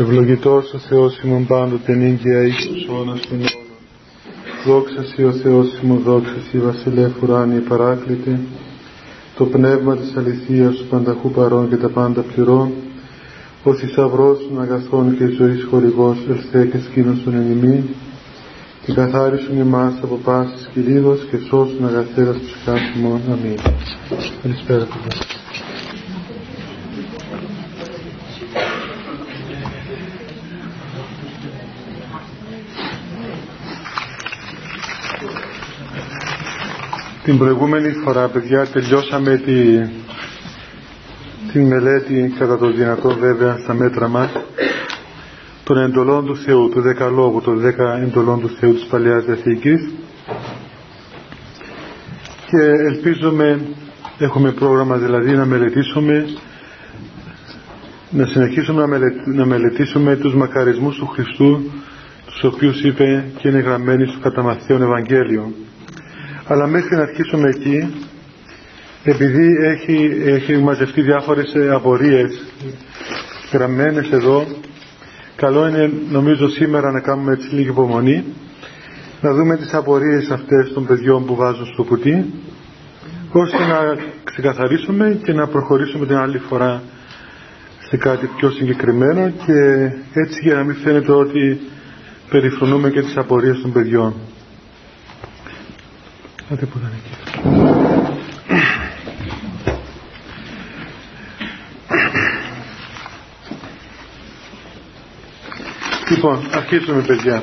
Ευλογητός ο Θεός ημών πάντοτε νύγκαια εις τους αιώνας των αιώνων. Δόξα Σοι ο Θεός ημών, δόξα Σοι βασιλεύ ουράνιε παράκλητε, το πνεύμα της αληθείας του πανταχού παρών και τα πάντα πληρών, ο θησαυρός των αγαθών και ζωής χορηγός ελθέ και σκήνωσον εν ημί, και καθάρισον εμάς από πάσης κυλίδος και σώσουν αγαθέρας τους κάθιμων. Αμήν. Καλησπέρα Την προηγούμενη φορά, παιδιά, τελειώσαμε τη, την μελέτη κατά το δυνατό βέβαια στα μέτρα μας των εντολών του Θεού, του Δεκαλόγου, των δέκα εντολών του Θεού της Παλαιάς Διαθήκης. Και ελπίζουμε, έχουμε πρόγραμμα δηλαδή να μελετήσουμε να συνεχίσουμε να, να μελετήσουμε τους μακαρισμούς του Χριστού τους οποίους είπε και είναι γραμμένοι στο κατά Ευαγγέλιο αλλά μέχρι να αρχίσουμε εκεί επειδή έχει, έχει μαζευτεί διάφορες απορίες γραμμένες εδώ καλό είναι νομίζω σήμερα να κάνουμε έτσι λίγη υπομονή να δούμε τις απορίες αυτές των παιδιών που βάζουν στο κουτί ώστε να ξεκαθαρίσουμε και να προχωρήσουμε την άλλη φορά σε κάτι πιο συγκεκριμένο και έτσι για να μην φαίνεται ότι περιφρονούμε και τις απορίες των παιδιών. Λοιπόν, αρχίσουμε παιδιά.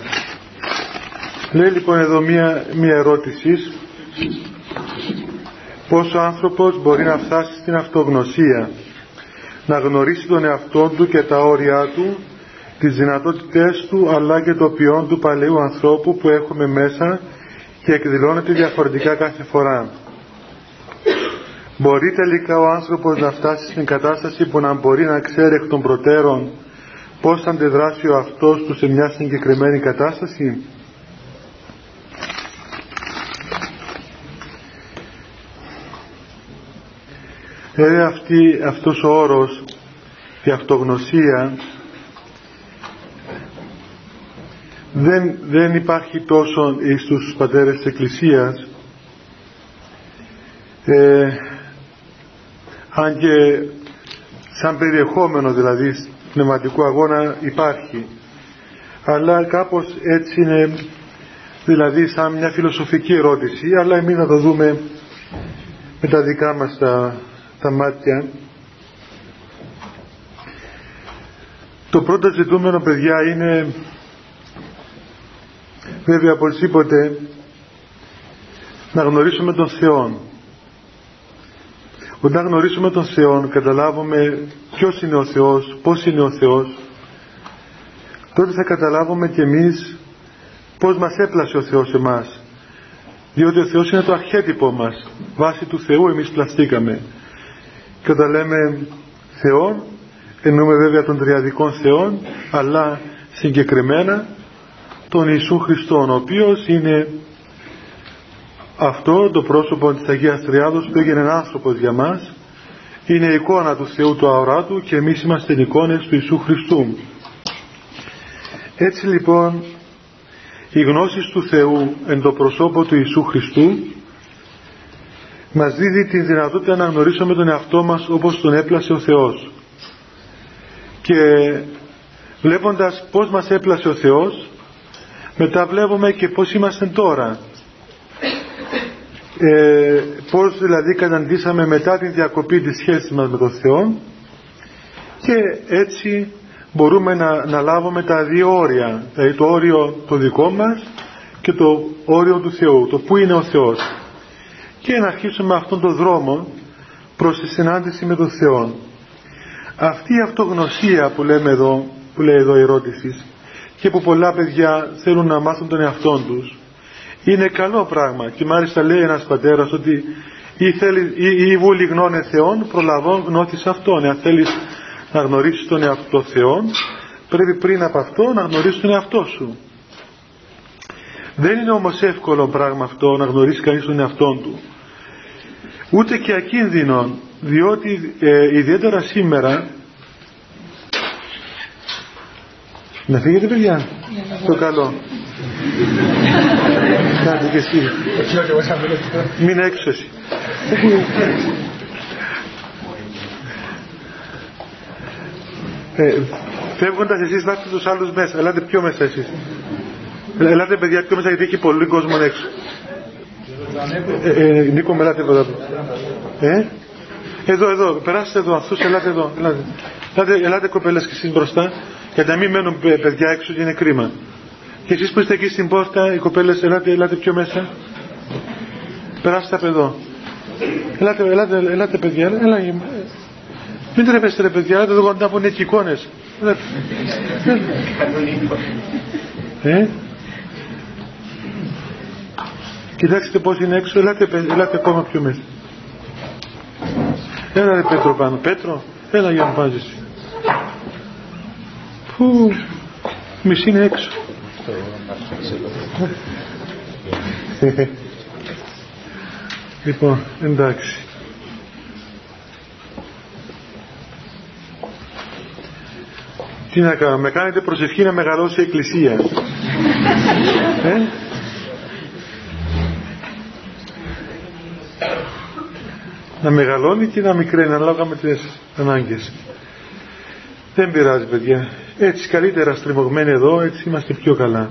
Λέει λοιπόν εδώ μία, μία ερώτηση πώς ο άνθρωπος μπορεί να φτάσει στην αυτογνωσία να γνωρίσει τον εαυτό του και τα όρια του τις δυνατότητές του αλλά και το ποιόν του παλαιού ανθρώπου που έχουμε μέσα και εκδηλώνεται διαφορετικά κάθε φορά. Μπορεί τελικά ο άνθρωπος να φτάσει στην κατάσταση που να μπορεί να ξέρει εκ των προτέρων πώς θα αντιδράσει ο αυτός του σε μια συγκεκριμένη κατάσταση; Ε, αυτή, αυτός ο όρος, η αυτογνωσία, δεν, δεν υπάρχει τόσο στους πατέρες της Εκκλησίας. Ε, αν και σαν περιεχόμενο δηλαδή πνευματικού αγώνα υπάρχει. Αλλά κάπως έτσι είναι δηλαδή σαν μια φιλοσοφική ερώτηση. Αλλά εμείς να το δούμε με τα δικά μας τα, τα μάτια. Το πρώτο ζητούμενο παιδιά είναι βέβαια οπωσδήποτε να γνωρίσουμε τον Θεό όταν γνωρίσουμε τον Θεό καταλάβουμε ποιος είναι ο Θεός πως είναι ο Θεός τότε θα καταλάβουμε και εμείς πως μας έπλασε ο Θεός εμάς. Διότι ο Θεός είναι το αρχέτυπο μας. Βάσει του Θεού εμείς πλαστήκαμε. Και όταν λέμε Θεό εννοούμε βέβαια τον τριαδικών Θεό αλλά συγκεκριμένα τον Ιησού Χριστόν ο οποίος είναι αυτό το πρόσωπο της Αγίας Τριάδος που έγινε άνθρωπος για μας είναι η εικόνα του Θεού του αοράτου και εμείς είμαστε εικόνες του Ιησού Χριστού. Έτσι λοιπόν η γνώση του Θεού εν το προσώπο του Ιησού Χριστού μας δίδει τη δυνατότητα να γνωρίσουμε τον εαυτό μας όπως τον έπλασε ο Θεός. Και βλέποντας πως μας έπλασε ο Θεός μετά βλέπουμε και πως είμαστε τώρα. Ε, πως δηλαδή καταντήσαμε μετά την διακοπή της σχέσης μας με τον Θεό. Και έτσι μπορούμε να, να λάβουμε τα δύο όρια. Δηλαδή το όριο το δικό μας και το όριο του Θεού το που είναι ο Θεός. Και να αρχίσουμε αυτόν τον δρόμο προς τη συνάντηση με τον Θεό. Αυτή η αυτογνωσία που λέμε εδώ που λέει εδώ η ερώτηση και που πολλά παιδιά θέλουν να μάθουν τον εαυτό τους είναι καλό πράγμα. Και μάλιστα λέει ένας πατέρας ότι ή, θέλει, ή, ή βούλη γνώνε Θεόν προλαβών γνώθεις Αυτόν. Αν θέλεις να γνωρίσεις τον εαυτό Θεόν πρέπει πριν από αυτό να γνωρίσεις τον εαυτό σου δεν είναι όμως εύκολο πράγμα αυτό να γνωρίσει κανείς τον εαυτό του. Ούτε και ακίνδυνο διότι ε, ιδιαίτερα σήμερα Να φύγετε παιδιά. Το καλό. Κάντε και εσύ. Μην έξω εσύ. Ε, φεύγοντας εσείς βάστε τους άλλους μέσα. Ελάτε πιο μέσα εσείς. Ελάτε παιδιά πιο μέσα γιατί έχει πολύ κόσμο έξω. Ε, ε, Νίκο με ελάτε εδώ. Ε; Εδώ, εδώ, περάστε εδώ, αυτούς ελάτε εδώ. Ελάτε, ελάτε, ελάτε κοπέλες και εσείς μπροστά για να μην μένουν παιδιά έξω και είναι κρίμα. Και εσείς που είστε εκεί στην πόρτα, οι κοπέλες, ελάτε, ελάτε πιο μέσα. Περάστε από εδώ. Ελάτε, ελάτε, ελάτε παιδιά, ελά, μην τρέπεστε ρε παιδιά, ελάτε εδώ να πούνε και εικόνες. Ε; Κοιτάξτε πώς είναι έξω, ελάτε, ελάτε ακόμα πιο μέσα. Έλα ρε Πέτρο πάνω. Πέτρο, έλα για να πάζεις. Πού, μισή είναι έξω. λοιπόν, εντάξει. Τι να κάνω, με κάνετε προσευχή να μεγαλώσει η εκκλησία. ε; Να μεγαλώνει και να μικραίνει ανάλογα με τις ανάγκες. Δεν πειράζει παιδιά. Έτσι καλύτερα στριμωγμένοι εδώ, έτσι είμαστε πιο καλά.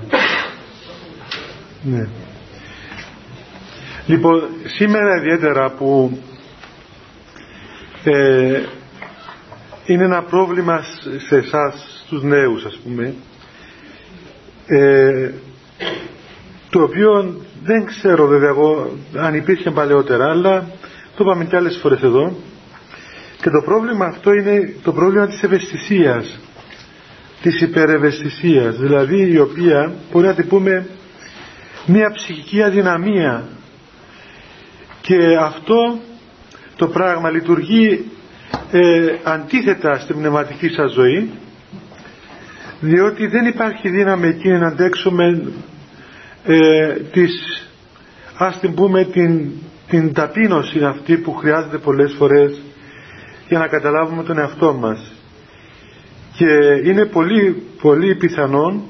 Ναι. Λοιπόν, σήμερα ιδιαίτερα που ε, είναι ένα πρόβλημα σε εσάς στους νέους ας πούμε ε, το οποίο δεν ξέρω βέβαια εγώ αν υπήρχε παλαιότερα αλλά το είπαμε κι άλλες φορές εδώ και το πρόβλημα αυτό είναι το πρόβλημα της ευαισθησίας της υπερευαισθησίας. Δηλαδή η οποία μπορεί να την πούμε μια ψυχική αδυναμία. Και αυτό το πράγμα λειτουργεί ε, αντίθετα στην πνευματική σας ζωή διότι δεν υπάρχει δύναμη εκείνη να αντέξουμε ε, της, ας την πούμε την, την ταπείνωση αυτή που χρειάζεται πολλές φορές για να καταλάβουμε τον εαυτό μας και είναι πολύ πολύ πιθανόν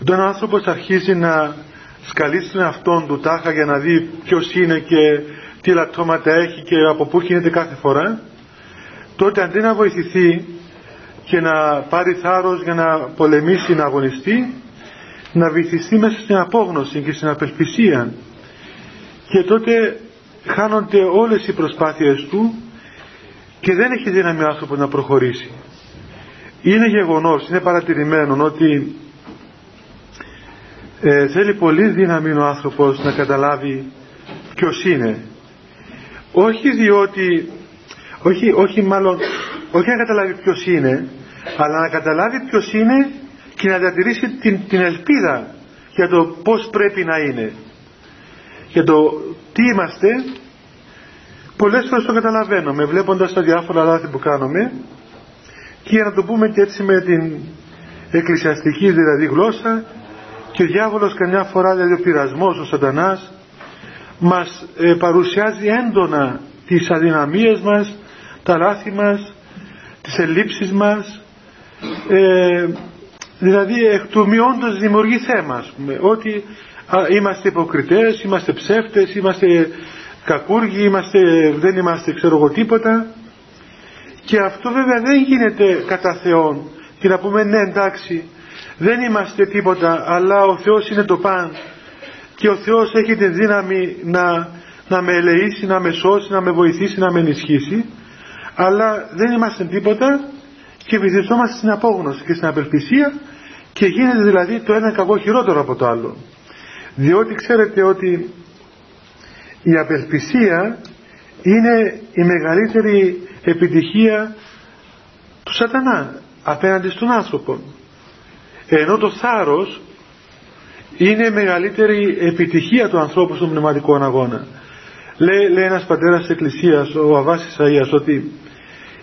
όταν ο άνθρωπος αρχίζει να σκαλίσει τον εαυτόν του τάχα για να δει ποιος είναι και τι λατώματα έχει και από πού γίνεται κάθε φορά τότε αντί να βοηθηθεί και να πάρει θάρρος για να πολεμήσει, να αγωνιστεί να βυθιστεί μέσα στην απόγνωση και στην απελπισία. Και τότε χάνονται όλες οι προσπάθειες του και δεν έχει δύναμη ο άνθρωπος να προχωρήσει είναι γεγονός, είναι παρατηρημένο ότι ε, θέλει πολύ δύναμη ο άνθρωπος να καταλάβει ποιος είναι. Όχι διότι όχι, όχι μάλλον όχι να καταλάβει ποιος είναι αλλά να καταλάβει ποιος είναι και να διατηρήσει την, την ελπίδα για το πως πρέπει να είναι. Για το τι είμαστε πολλές φορές το καταλαβαίνουμε βλέποντας τα διάφορα λάθη που κάνουμε και για να το πούμε και έτσι με την εκκλησιαστική δηλαδή γλώσσα και ο διάβολος καμιά φορά δηλαδή ο πειρασμός, ο σατανάς μας ε, παρουσιάζει έντονα τις αδυναμίες μας τα λάθη μας τις ελλείψεις μας ε, δηλαδή εκ του μειόντος δημιουργεί θέμα ότι είμαστε υποκριτές, είμαστε ψεύτες είμαστε κακούργοι, είμαστε, δεν είμαστε ξέρω εγώ τίποτα και αυτό βέβαια δεν γίνεται κατά Θεόν. Και να πούμε ναι εντάξει δεν είμαστε τίποτα αλλά ο Θεός είναι το παν. Και ο Θεός έχει τη δύναμη να, να με ελεήσει, να με σώσει, να με βοηθήσει, να με ενισχύσει. Αλλά δεν είμαστε τίποτα και βυθιστόμαστε στην απόγνωση και στην απελπισία και γίνεται δηλαδή το ένα κακό χειρότερο από το άλλο. Διότι ξέρετε ότι η απελπισία είναι η μεγαλύτερη επιτυχία του σατανά απέναντι στον άνθρωπο. Ενώ το θάρρος είναι η μεγαλύτερη επιτυχία του ανθρώπου στον πνευματικό αγώνα. Λέει, λέει ένας πατέρας της εκκλησίας ο Αβάς Ισαΐας ότι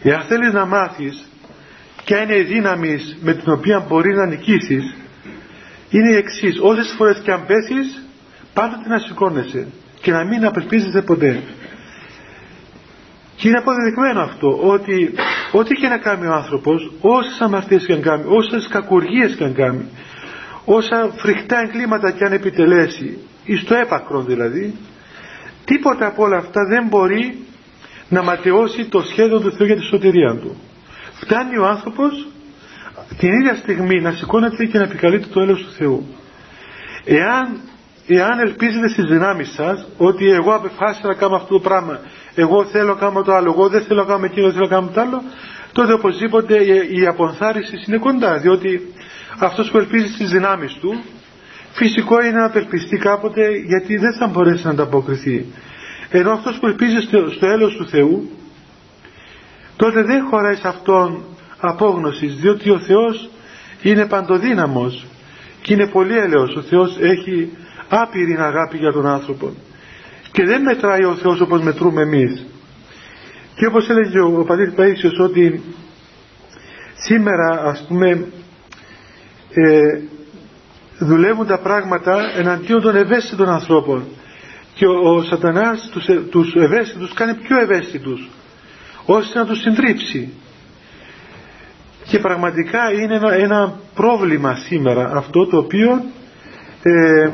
εάν θέλεις να μάθεις ποια είναι η δύναμη με την οποία μπορείς να νικήσεις είναι η εξής. όσες φορές και αν πέσεις πάντοτε να σηκώνεσαι και να μην απελπίζεσαι ποτέ και είναι αποδεδειγμένο αυτό ότι ό,τι και να κάνει ο άνθρωπος όσες αμαρτίες και να κάνει όσες κακουργίες και να κάνει όσα φρικτά εγκλήματα και αν επιτελέσει εις το έπακρο δηλαδή τίποτα από όλα αυτά δεν μπορεί να ματαιώσει το σχέδιο του Θεού για τη σωτηρία του. Φτάνει ο άνθρωπος την ίδια στιγμή να σηκώνεται και να επικαλείται το έλεος του Θεού. Εάν, εάν ελπίζετε στις δυνάμεις σας ότι εγώ απεφάσισα να κάνω αυτό το πράγμα εγώ θέλω να κάνω το άλλο εγώ δεν θέλω να κάνω εκείνο δεν θέλω να κάνω το άλλο. Τότε οπωσδήποτε η απονθάρρυνση είναι κοντά διότι αυτός που ελπίζει στις δυνάμεις του φυσικό είναι να απελπιστεί κάποτε γιατί δεν θα μπορέσει να ανταποκριθεί. Ενώ αυτός που ελπίζει στο έλεος του Θεού τότε δεν χωράει σε αυτόν απόγνωσης διότι ο Θεός είναι παντοδύναμος και είναι πολύ έλεος. Ο Θεός έχει άπειρη αγάπη για τον άνθρωπο και δεν μετράει ο Θεός όπως μετρούμε εμείς. Και όπως έλεγε ο Πατήρ Παΐσιος ότι σήμερα ας πούμε ε, δουλεύουν τα πράγματα εναντίον των ευαίσθητων ανθρώπων. Και ο, ο σατανάς τους, ε, τους ευαίσθητους κάνει πιο ευαίσθητους ώστε να τους συντρίψει. Και πραγματικά είναι ένα, ένα πρόβλημα σήμερα αυτό το οποίο ε,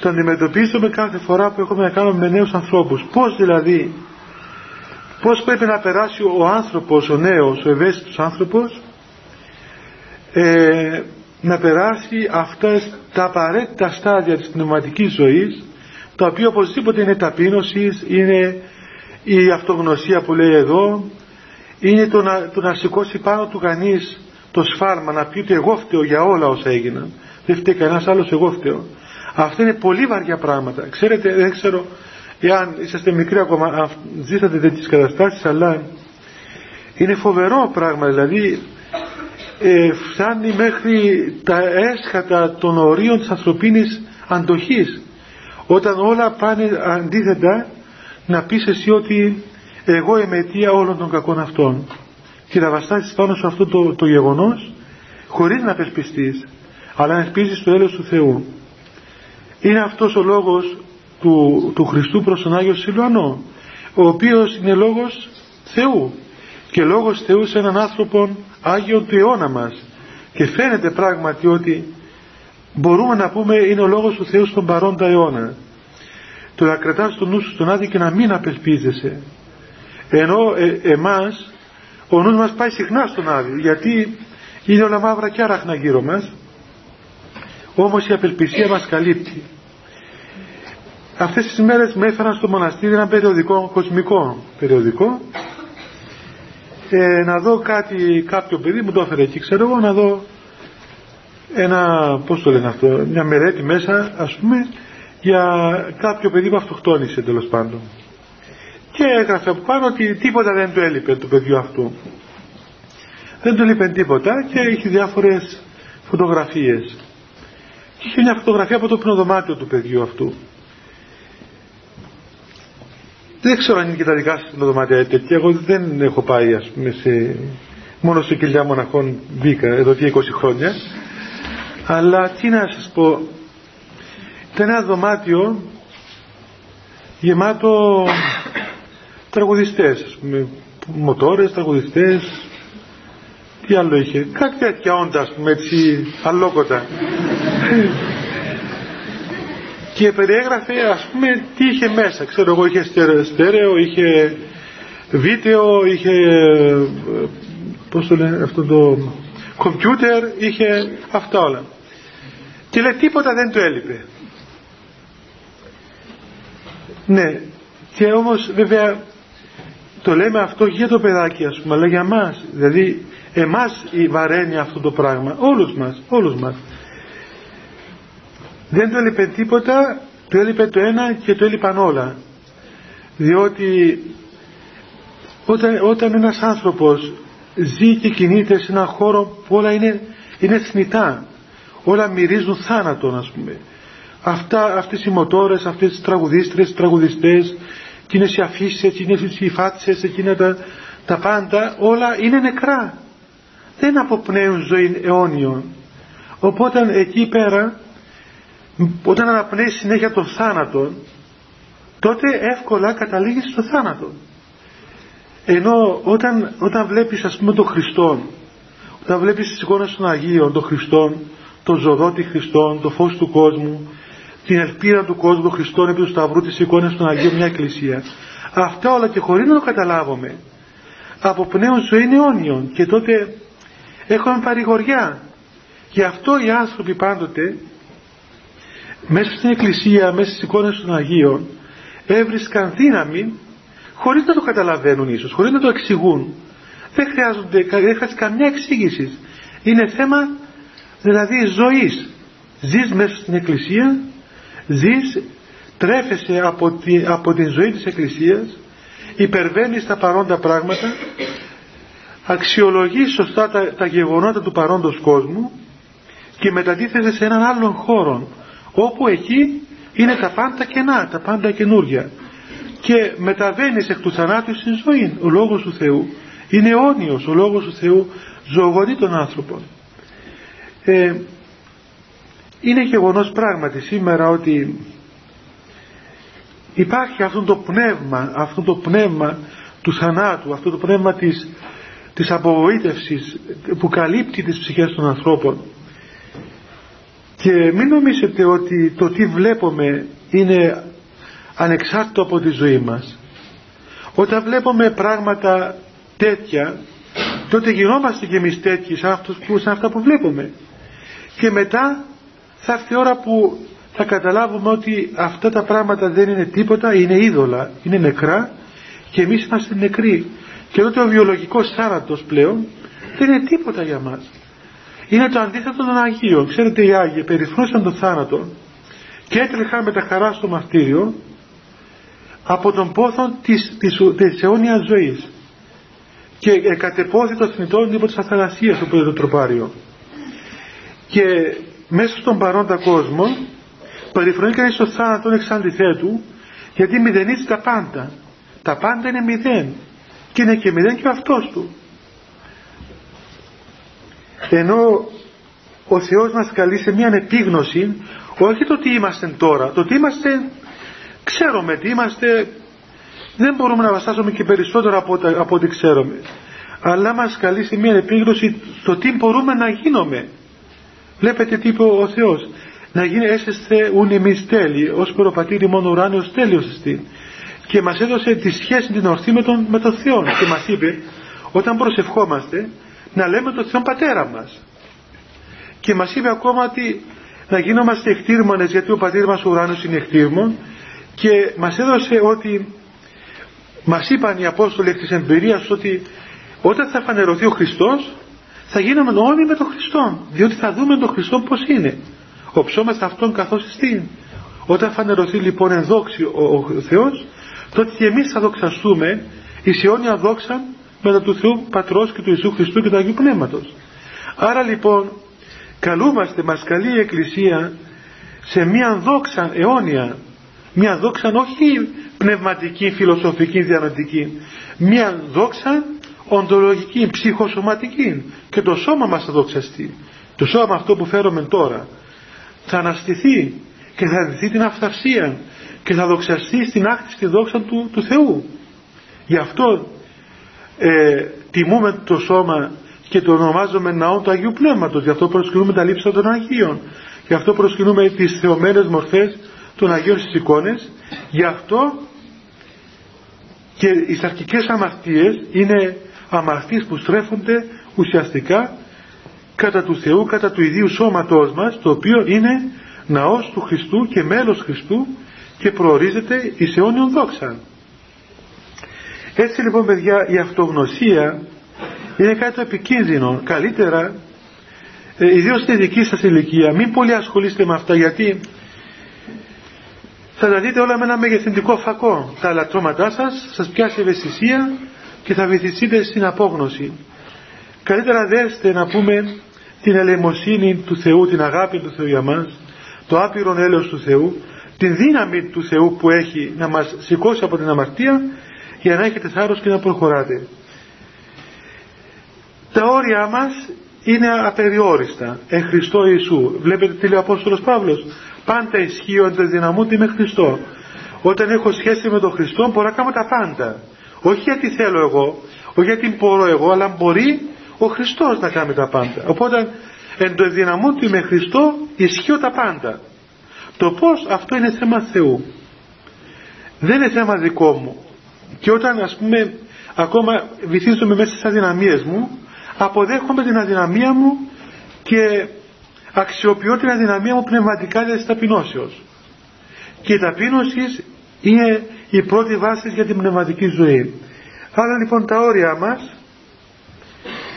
το αντιμετωπίζουμε κάθε φορά που έχουμε να κάνουμε με νέους ανθρώπους. Πως δηλαδή πως πρέπει να περάσει ο άνθρωπος ο νέος, ο ευαίσθητος άνθρωπος ε, να περάσει αυτά τα απαραίτητα στάδια της πνευματικής ζωής τα οποία οπωσδήποτε είναι ταπείνωσης, είναι η αυτογνωσία που λέει εδώ είναι το να, το να σηκώσει πάνω του κανείς το σφάλμα να πει ότι εγώ φταίω για όλα όσα έγιναν. Δεν φταίει κανένας άλλος εγώ φταίω αυτά είναι πολύ βαριά πράγματα. Ξέρετε δεν ξέρω εάν είσαστε μικροί ακόμα ζήσατε τέτοιες καταστάσεις αλλά είναι φοβερό πράγμα. Δηλαδή ε, φτάνει μέχρι τα έσχατα των ορίων της ανθρωπίνης αντοχής. Όταν όλα πάνε αντίθετα να πεις εσύ ότι εγώ είμαι αιτία όλων των κακών αυτών. Και να βαστάσεις πάνω σε αυτό το, το γεγονός χωρίς να πεσπιστείς αλλά να ελπίζεις το έλεος του Θεού είναι αυτός ο λόγος του, του Χριστού προς τον Άγιο Σιλουανό ο οποίος είναι λόγος Θεού και λόγος Θεού σε έναν άνθρωπο Άγιο του αιώνα μας. Και φαίνεται πράγματι ότι μπορούμε να πούμε είναι ο λόγος του Θεού στον παρόντα αιώνα. Το να κρατάς τον νου σου στον Άδη και να μην απελπίζεσαι. Ενώ ε, εμάς ο νους μας πάει συχνά στον Άδη γιατί είναι όλα μαύρα και άραχνα γύρω μας όμως η απελπισία μας καλύπτει. Αυτές τις μέρες με έφεραν στο μοναστήρι ένα περιοδικό, κοσμικό περιοδικό. Ε, να δω κάτι, κάποιο παιδί μου το έφερε εκεί ξέρω εγώ να δω ένα, πώς το λένε αυτό, μια μερέτη μέσα ας πούμε για κάποιο παιδί που αυτοκτόνησε τέλος πάντων. Και έγραφε από πάνω ότι τίποτα δεν του έλειπε του παιδιού αυτού. Δεν του έλειπε τίποτα και είχε διάφορες φωτογραφίες και είχε μια φωτογραφία από το πνοδωμάτιο του παιδιού αυτού. Δεν ξέρω αν είναι και τα δικά σας πνοδωμάτια τέτοια. Εγώ δεν έχω πάει ας πούμε σε... μόνο σε κοιλιά μοναχών μπήκα εδώ και 20 χρόνια. Αλλά τι να σας πω. Ήταν ένα δωμάτιο γεμάτο τραγουδιστές ας πούμε. Μοτόρες, τραγουδιστές τι άλλο είχε; Κάτι τέτοια όντας ας πούμε έτσι αλόκοτα. Και περιέγραφε ας πούμε τι είχε μέσα. Ξέρω εγώ είχε στέρεο, είχε βίντεο είχε πώς το λένε αυτό το κομπιούτερ είχε αυτά όλα. Και λέει τίποτα δεν του έλειπε. Ναι. Και όμως βέβαια το λέμε αυτό για το παιδάκι ας πούμε αλλά για μας. Δηλαδή εμάς η βαραίνει αυτό το πράγμα όλους μας, όλους μας. Δεν του έλειπε τίποτα του έλειπε το ένα και του έλειπαν όλα. Διότι όταν, όταν ένας άνθρωπος ζει και κινείται σε έναν χώρο που όλα είναι, είναι θνητά όλα μυρίζουν θάνατον ας πούμε. Αυτά, αυτές οι μοτόρες, αυτές οι τραγουδίστρες, τραγουδιστές εκείνες οι αφήσεις, εκείνες οι φάτσες εκείνα τα, τα πάντα όλα είναι νεκρά δεν αποπνέουν ζωή αιώνιων. Οπότε εκεί πέρα όταν αναπνέει συνέχεια τον θάνατο τότε εύκολα καταλήγεις στο θάνατο. Ενώ όταν, όταν βλέπεις ας πούμε τον Χριστό όταν βλέπεις τις εικόνες των Αγίων, των Χριστών τον ζωδότη Χριστών, το φως του κόσμου την ελπίδα του κόσμου, των Χριστών επί του Σταυρού, τις εικόνες των Αγίων, μια εκκλησία αυτά όλα και χωρίς να το καταλάβουμε πνεύμα ζωή είναι αιώνιον και τότε έχουμε παρηγοριά. Γι' αυτό οι άνθρωποι πάντοτε μέσα στην εκκλησία, μέσα στις εικόνες των Αγίων έβρισκαν δύναμη χωρίς να το καταλαβαίνουν ίσως, χωρίς να το εξηγούν. Δεν χρειάζονται, δεν χρειάζεται καμιά εξήγηση. Είναι θέμα δηλαδή ζωής. Ζεις μέσα στην εκκλησία ζεις τρέφεσαι από, τη, από την ζωή της εκκλησίας υπερβαίνεις τα παρόντα πράγματα αξιολογείς σωστά τα, τα γεγονότα του παρόντος κόσμου και μετατίθεσαι σε έναν άλλον χώρο όπου εκεί είναι τα πάντα κενά, τα πάντα καινούργια και μεταβαίνεις εκ του θανάτου στην ζωή ο Λόγος του Θεού. Είναι αιώνιος ο Λόγος του Θεού ζωογονεί τον άνθρωπο. Ε, είναι γεγονός πράγματι σήμερα ότι υπάρχει αυτό το πνεύμα αυτό το πνεύμα του θανάτου αυτό το πνεύμα της, της απογοήτευσης που καλύπτει τις ψυχές των ανθρώπων. Και μην νομίζετε ότι το τι βλέπουμε είναι ανεξάρτητο από τη ζωή μας. Όταν βλέπουμε πράγματα τέτοια τότε γινόμαστε και εμείς τέτοιοι σαν, αυτούς που, σαν αυτά που βλέπουμε. Και μετά θα έρθει η ώρα που θα καταλάβουμε ότι αυτά τα πράγματα δεν είναι τίποτα, είναι είδωλα, είναι νεκρά και εμείς είμαστε νεκροί. Και τότε ο βιολογικός θάνατος πλέον δεν είναι τίποτα για μας. Είναι το αντίθετο των Αγίων. Ξέρετε οι Άγιοι περιφρούσαν τον θάνατο και έτρεχαν με τα χαρά στο μαρτύριο από τον πόθο της, της, της αιώνιας ζωής και κατεπόθη το θνητό υπό της αθανασίας από το τροπάριο και μέσα στον παρόντα κόσμο περιφρονεί κανείς το θάνατο εξ αντιθέτου γιατί μηδενίζει τα πάντα τα πάντα είναι μηδέν και είναι και μηδέν και ο αυτός του. Ενώ ο Θεός μας καλεί σε μια επίγνωση όχι το τι είμαστε τώρα το τι είμαστε ξέρουμε τι είμαστε δεν μπορούμε να βασάσουμε και περισσότερο από, από ό,τι ξέρουμε. Αλλά μας καλεί σε μια επίγνωση το τι μπορούμε να γίνουμε. Βλέπετε τι είπε ο Θεός. Να γίνει έσεσθε ουν εμείς τέλειοι ως προπατήρι μόνο ουράνιος τέλειος εστί και μας έδωσε τη σχέση την ορθή με τον, με τον Θεό και μας είπε όταν προσευχόμαστε να λέμε τον Θεό Πατέρα μας. Και μας είπε ακόμα ότι να γίνομαστε εκτήρμονες γιατί ο Πατήρ μας ο ουράνιος είναι εκτήρμον. Και μας έδωσε ότι μας είπαν οι Απόστολοι εκ της εμπειρίας ότι όταν θα φανερωθεί ο Χριστός θα γίνουμε όλοι με τον Χριστό διότι θα δούμε τον Χριστό πως είναι. Οψόμαστε αυτόν καθώς εστίν. Όταν φανερωθεί λοιπόν ενδόξη ο, ο Θεός τότε και εμείς θα δοξαστούμε εις αιώνια δόξα μετά του Θεού Πατρός και του Ιησού Χριστού και του Αγίου Πνεύματος. Άρα λοιπόν καλούμαστε μας καλεί η Εκκλησία σε μια δόξα αιώνια. Μια δόξα όχι πνευματική, φιλοσοφική, διανοητική. Μια δόξα οντολογική, ψυχοσωματική. Και το σώμα μας θα δοξαστεί. Το σώμα αυτό που φέρουμε τώρα θα αναστηθεί και θα δει την αυθαρσία και θα δοξαστεί στην άκτιστη δόξα του, του Θεού. Γι' αυτό ε, τιμούμε το σώμα και το ονομάζουμε ναό του Αγίου Πνεύματος. Γι' αυτό προσκυνούμε τα λείψα των Αγίων. Γι' αυτό προσκυνούμε τις θεωμένες μορφές των Αγίων στις εικόνες. Γι' αυτό και οι σαρκικές αμαρτίες είναι αμαρτίες που στρέφονται ουσιαστικά κατά του Θεού, κατά του ιδίου σώματός μας το οποίο είναι ναός του Χριστού και μέλος Χριστού και προορίζεται εις αιώνιον δόξα. Έτσι λοιπόν παιδιά η αυτογνωσία είναι κάτι το επικίνδυνο. Καλύτερα, ε, ιδίως στη δική σας ηλικία, μην πολύ ασχολείστε με αυτά γιατί θα τα δείτε όλα με ένα μεγεθυντικό φακό. Τα λατρώματά σας σας πιάσει ευαισθησία και θα βυθιστείτε στην απόγνωση. Καλύτερα δέστε να πούμε την ελεημοσύνη του Θεού, την αγάπη του Θεού για μας, το άπειρο έλεος του Θεού, την δύναμη του Θεού που έχει να μας σηκώσει από την αμαρτία για να έχετε θάρρος και να προχωράτε. Τα όρια μας είναι απεριόριστα. Εν Χριστώ Ιησού. Βλέπετε τι λέει ο Απόστολος Παύλος. Πάντα ισχύονται δυναμούνται με Χριστό. Όταν έχω σχέση με τον Χριστό μπορώ να κάνω τα πάντα. Όχι γιατί θέλω εγώ, όχι γιατί μπορώ εγώ, αλλά μπορεί ο Χριστός να κάνει τα πάντα. Οπότε εν το ενδυναμούν του με Χριστό ισχύω τα πάντα. Το πώς αυτό είναι θέμα Θεού. Δεν είναι θέμα δικό μου. Και όταν ας πούμε ακόμα βυθίζομαι μέσα στις αδυναμίες μου αποδέχομαι την αδυναμία μου και αξιοποιώ την αδυναμία μου πνευματικά της ταπεινώσεως. Και η ταπείνωση είναι η πρώτη βάση για την πνευματική ζωή. Άρα λοιπόν τα όρια μας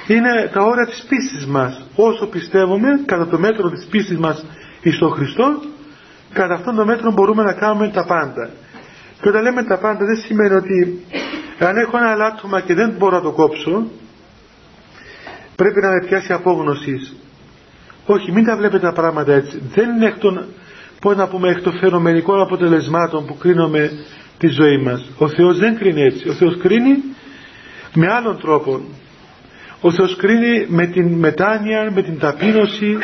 είναι τα όρια της πίστης μας. Όσο πιστεύουμε κατά το μέτρο της πίστης μας εις τον Χριστό, κατά αυτόν τον μέτρο μπορούμε να κάνουμε τα πάντα. Και όταν λέμε τα πάντα δεν σημαίνει ότι αν έχω ένα λάτωμα και δεν μπορώ να το κόψω, πρέπει να με πιάσει απόγνωσης. Όχι, μην τα βλέπετε τα πράγματα έτσι. Δεν είναι εκ των, πώς να πούμε, εκ των φαινομενικών αποτελεσμάτων που κρίνουμε τη ζωή μας. Ο Θεός δεν κρίνει έτσι. Ο Θεός κρίνει με άλλον τρόπο. Ο Θεός κρίνει με την μετάνοια, με την ταπείνωση,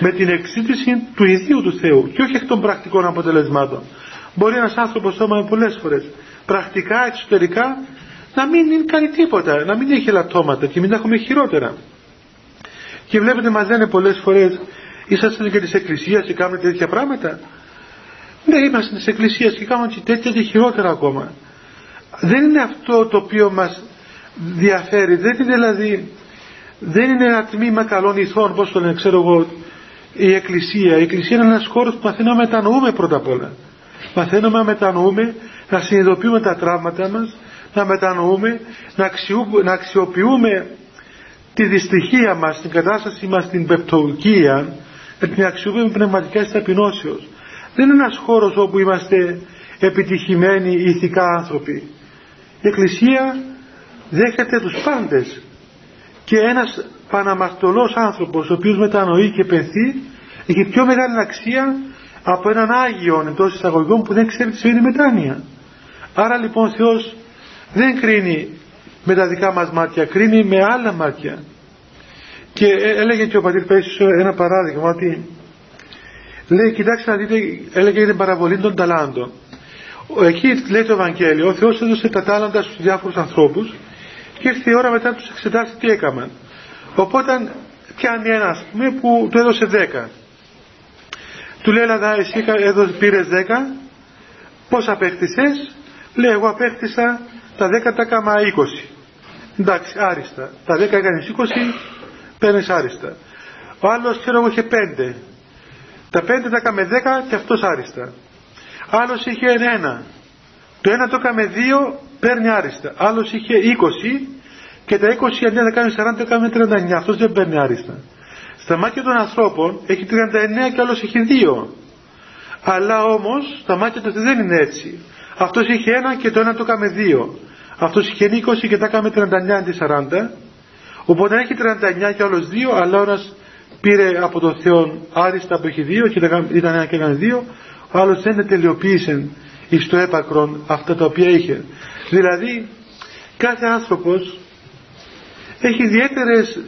με την εξήτηση του ιδίου του Θεού και όχι εκ των πρακτικών αποτελεσμάτων. Μπορεί ένας άνθρωπος όμως πολλές φορές πρακτικά, εξωτερικά να μην κάνει τίποτα, να μην έχει λατώματα και μην τα έχουμε χειρότερα. Και βλέπετε μας λένε πολλές φορές είσαστε και της εκκλησίας και κάνετε τέτοια πράγματα. Ναι, είμαστε της εκκλησίας και κάνουμε και τέτοια και χειρότερα ακόμα. Δεν είναι αυτό το οποίο μας διαφέρει, δεν είναι δηλαδή δεν είναι ένα τμήμα καλών ηθών, πώς το λένε, ξέρω εγώ, η Εκκλησία. Η Εκκλησία είναι ένας χώρος που μαθαίνουμε να μετανοούμε πρώτα απ' όλα. Μαθαίνουμε να μετανοούμε, να συνειδητοποιούμε τα τραύματα μας, να μετανοούμε, να, να αξιοποιούμε τη δυστυχία μας, την κατάσταση μας, την πεπτοκία, να την αξιοποιούμε πνευματικά της ταπεινώσεως. Δεν είναι ένας χώρος όπου είμαστε επιτυχημένοι ηθικά άνθρωποι. Η Εκκλησία δέχεται τους πάντες και ένας παναμαρτωλός άνθρωπος ο οποίος μετανοεί και πενθεί έχει πιο μεγάλη αξία από έναν Άγιο εντός εισαγωγικών που δεν ξέρει τι σημαίνει μετάνοια. Άρα λοιπόν ο Θεός δεν κρίνει με τα δικά μας μάτια, κρίνει με άλλα μάτια. Και έλεγε και ο πατήρ Πέσης ένα παράδειγμα ότι λέει κοιτάξτε να δείτε έλεγε για την παραβολή των ταλάντων. Εκεί λέει το Ευαγγέλιο ο Θεός έδωσε τα τάλαντα στους διάφορους ανθρώπους και ήρθε η ώρα μετά να τους εξετάσει τι έκαναν. Οπότε πιάνει ένας ας πούμε που του έδωσε 10. Του λέει Ελλάδα εσύ έδωσε, πήρες 10 πώς απέκτησες; Λέει εγώ απέκτησα τα 10 τα έκανα 20 εντάξει άριστα. Τα 10 έκανες 20 παίρνεις άριστα. Ο άλλος ξέρω εγώ είχε 5 τα 5 τα έκαμε 10 και αυτός άριστα. Άλλος είχε 1 το ένα το έκαμε 2 παίρνει άριστα. Άλλος είχε 20 και τα 20 αντί να κάνεις 40 το έκανε 39 αυτός δεν παίρνει άριστα. Στα μάτια των ανθρώπων έχει 39 και άλλος έχει 2 αλλά όμως στα μάτια του δεν είναι έτσι. Αυτός είχε ένα και το ένα το έκαμε 2 αυτός είχε 20 και τα έκαμε 39 αντί 40 οπότε έχει 39 και άλλος 2 αλλά ένας πήρε από τον Θεό άριστα που έχει 2 και ήταν ένα και έκανε 2 ο άλλος δεν τελειοποίησε εις το έπακρον αυτά τα οποία είχε. Δηλαδή κάθε άνθρωπος έχει ιδιαίτερες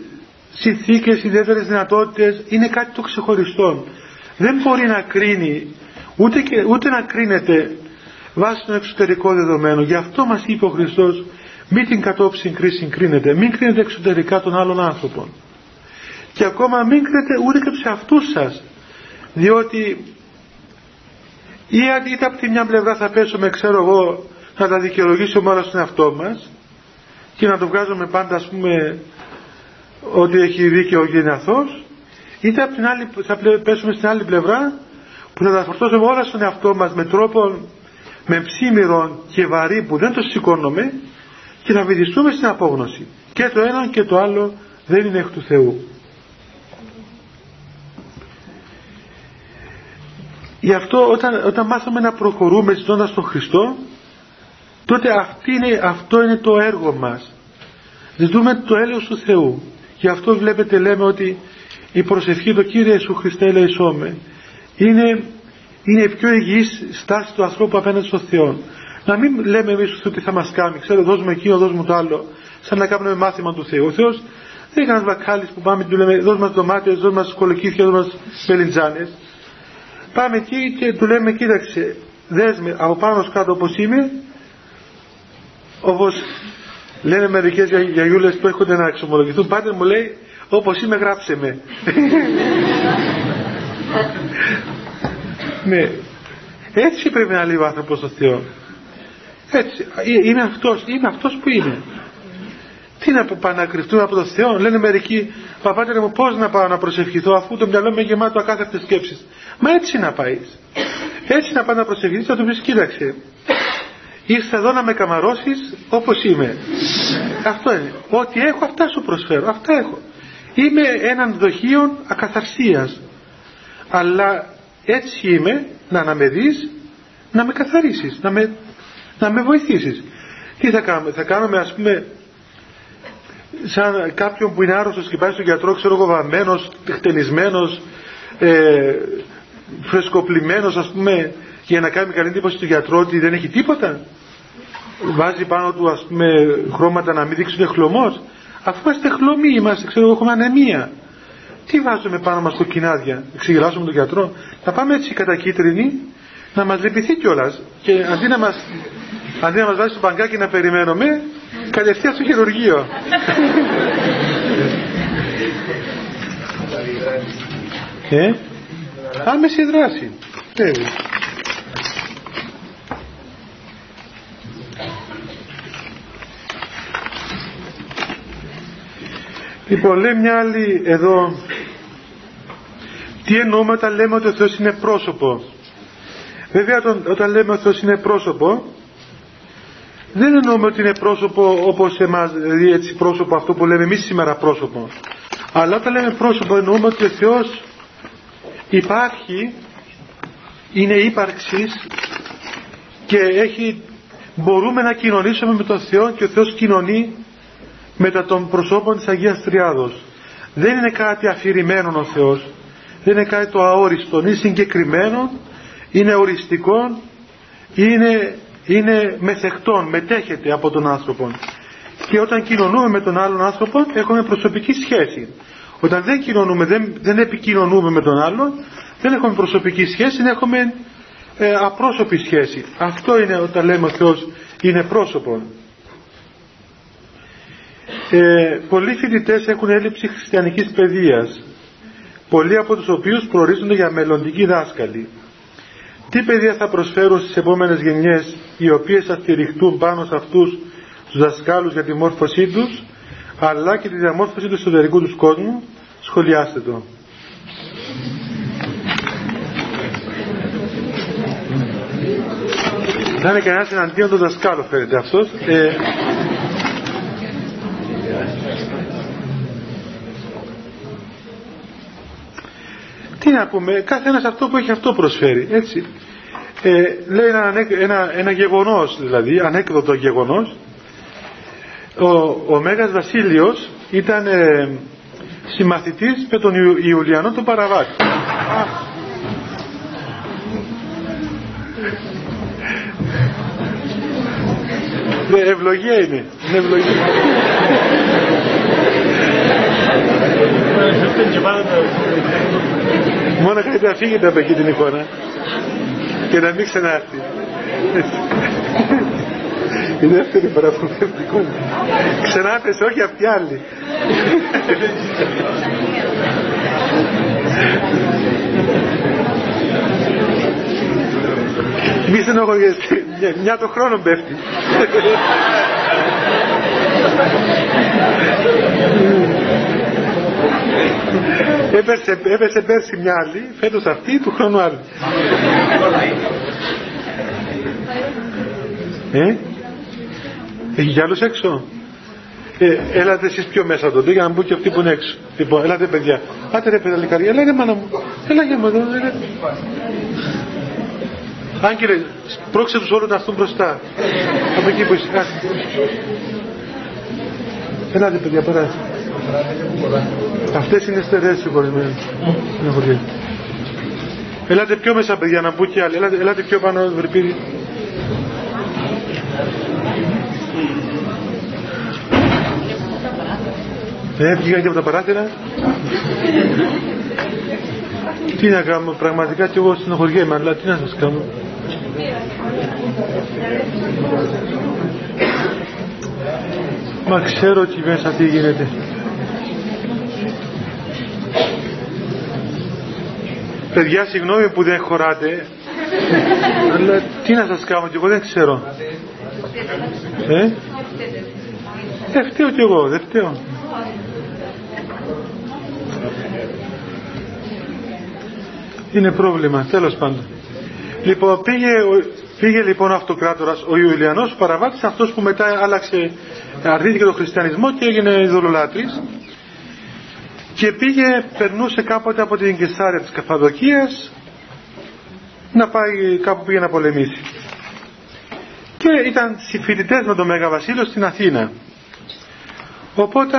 συνθήκες, ιδιαίτερες δυνατότητες, είναι κάτι το ξεχωριστό. Δεν μπορεί να κρίνει, ούτε, και, ούτε να κρίνεται βάσει των εξωτερικό δεδομένο. Γι' αυτό μας είπε ο Χριστός, μην την κατόψη κρίση κρίνετε, μην κρίνετε εξωτερικά των άλλων άνθρωπων. Και ακόμα μην κρίνετε ούτε και τους εαυτούς σας. Διότι ή είτε από τη μια πλευρά θα πέσουμε, ξέρω εγώ, να τα δικαιολογήσουμε όλα στον εαυτό μας και να το βγάζουμε πάντα ας πούμε ότι έχει δίκαιο και είναι αθώος είτε από την άλλη, θα πέσουμε στην άλλη πλευρά που θα τα φορτώσουμε όλα στον εαυτό μας με τρόπο με ψήμυρο και βαρύ που δεν το σηκώνουμε και θα βυθιστούμε στην απόγνωση. Και το ένα και το άλλο δεν είναι εκ του Θεού. Γι' αυτό όταν, όταν μάθαμε να προχωρούμε ζητώντας τον Χριστό τότε αυτή είναι, αυτό είναι το έργο μας. Ζητούμε το έλεος του Θεού. Γι' αυτό βλέπετε λέμε ότι η προσευχή του Κύριε Ιησού Χριστέ ελεησόμε είναι, είναι η πιο υγιής στάση του ανθρώπου απέναντι στον Θεό. Να μην λέμε εμείς του Θεούς τι θα μας κάνει, ξέρω δώσουμε εκείνο, δώσουμε το άλλο, σαν να κάνουμε μάθημα του Θεού. Ο Θεός δεν είναι ένας βακάλης που πάμε και του λέμε δώσ' μας δωμάτια, δώσ' μας κολοκύθια, δώσ' μας μελιτζάνες. Πάμε εκεί και του λέμε κοίταξε, δέσμε από πάνω κάτω όπως είμαι όπως λένε μερικές γιαγιούλες που έρχονται να εξομολογηθούν πάτε μου λέει όπως είμαι γράψε με ναι. Έτσι πρέπει να λέει ο άνθρωπος στο Θεό. Έτσι. Είμαι αυτός είμαι αυτός που είμαι τι να πάμε να κρυφτούμε από τον Θεό λένε μερικοί παπάτερε μου πώς να πάω να προσευχηθώ αφού το μυαλό μου είναι γεμάτο ακάθαρτες σκέψεις μα έτσι να πάει. Έτσι να πάει να προσευχηθείς θα του πεις κοίταξε ήρθα εδώ να με καμαρώσεις όπως είμαι. Αυτό είναι. Ό,τι έχω αυτά σου προσφέρω. Αυτά έχω. Είμαι έναν δοχείο ακαθαρσίας. Αλλά έτσι είμαι να, να με δεις να με καθαρίσεις να με, να με βοηθήσεις. Τι θα κάνουμε; Θα κάνουμε ας πούμε σαν κάποιον που είναι άρρωστος και πάει στον γιατρό ξέρω εγώ βαμμένος, χτενισμένος ε, φρεσκοπλημένος ας πούμε για να κάνει καλή εντύπωση του γιατρό ότι δεν έχει τίποτα; Βάζει πάνω του ας πούμε χρώματα να μην δείξουν χλωμός. Αφού είμαστε χλωμοί είμαστε ξέρω εγώ έχουμε ανεμία. Τι βάζουμε πάνω μας κοκκινάδια ξεγελάσουμε τον γιατρό. Να πάμε έτσι κατακίτρινοι να μας λυπηθεί κιόλας. Και αντί να μας, αντί να μας βάζει στο παγκάκι να περιμένουμε κατευθείαν στο χειρουργείο. Ε, άμεση δράση. Ε. Λοιπόν, λέει μια άλλη εδώ, τι εννοούμε όταν λέμε ότι ο Θεός είναι πρόσωπο; Βέβαια όταν λέμε ότι ο Θεός είναι πρόσωπο, δεν εννοούμε ότι είναι πρόσωπο όπως εμάς, δηλαδή έτσι πρόσωπο αυτό που λέμε εμείς σήμερα πρόσωπο. Αλλά όταν λέμε πρόσωπο εννοούμε ότι ο Θεός υπάρχει, είναι ύπαρξης και έχει, μπορούμε να κοινωνήσουμε με τον Θεό και ο Θεός κοινωνεί μετά των προσώπων της Αγίας Τριάδος. Δεν είναι κάτι αφηρημένο ο Θεός, δεν είναι κάτι το αόριστο, είναι συγκεκριμένο, είναι οριστικό, είναι, είναι μεθεκτόν, μετέχεται από τον άνθρωπο. Και όταν κοινωνούμε με τον άλλον άνθρωπο έχουμε προσωπική σχέση. Όταν δεν κοινωνούμε, δεν, δεν επικοινωνούμε με τον άλλον, δεν έχουμε προσωπική σχέση, δεν έχουμε ε, απρόσωπη σχέση. Αυτό είναι όταν λέμε ο Θεός είναι πρόσωπο. Ε, πολλοί φοιτητές έχουν έλλειψη χριστιανικής παιδείας, πολλοί από τους οποίους προορίζονται για μελλοντικοί δάσκαλοι. Τι παιδεία θα προσφέρουν στις επόμενες γενιές, οι οποίες θα στηριχτούν πάνω σε αυτούς τους δασκάλους για τη μόρφωσή τους, αλλά και τη διαμόρφωση του εσωτερικού τους κόσμου, σχολιάστε το. Θα είναι κανένας εναντίον του δασκάλου φαίνεται αυτός. Ε, τι να πούμε, κάθε ένας αυτό που έχει αυτό προσφέρει, έτσι. Ε, λέει ένα, ένα, ένα γεγονός δηλαδή, ανέκδοτο γεγονός, ο, ο Μέγας Βασίλειος ήταν ε, συμμαθητής με τον Ιουλιανό τον Παραβάτη. Ναι, ευλογία είναι. Είναι ευλογία. Μόνο κάτι να φύγετε από εκεί την εικόνα και να μην ξανάρθει. Η δεύτερη φορά που φεύγει εικόνα. Ξανάπεσε, όχι αυτή άλλη. Μη στενοχωριέστε, μια το χρόνο πέφτει. Έπεσε, έπεσε πέρσι μια άλλη, φέτος αυτή, του χρόνου άλλη. ε; Έχει κι άλλους έξω. Ε, έλατε εσείς πιο μέσα τότε για να μπουν και αυτοί που είναι έξω. Λοιπόν, έλατε παιδιά. Άτε ρε παιδιά λικαρία, έλα ρε μάνα μου. Έλα για μου εδώ, έλα. Άγγελε, πρόξε τους όλους να έρθουν μπροστά. Από εκεί που είσαι. Έλατε παιδιά, περάστε. Αυτές είναι στερεές συγχωρημένες. Ελάτε πιο μέσα παιδιά να μπουν και άλλοι. Ελάτε, ελάτε πιο πάνω βρυπίδι. Ε, βγήκαν και από τα παράθυρα. τι να κάνω, πραγματικά και εγώ στενοχωριέμαι, αλλά τι να σας κάνω. Μα ξέρω ότι μέσα τι γίνεται. Παιδιά, συγγνώμη που δεν χωράτε, αλλά τι να σας κάνω και εγώ δεν ξέρω. Ε, δεν φταίω κι εγώ, δεν φταίω. Είναι πρόβλημα, τέλος πάντων. Λοιπόν, πήγε, πήγε λοιπόν ο αυτοκράτορας, ο Ιουλιανός παραβάτης, αυτός που μετά άλλαξε, αρνήθηκε τον χριστιανισμό και έγινε ειδωλολάτρης και πήγε, περνούσε κάποτε από την Κεσάρια της Καφαδοκίας να πάει κάπου πήγε να πολεμήσει. Και ήταν συμφιλητές με τον Μέγα Βασίλειο στην Αθήνα. Οπότε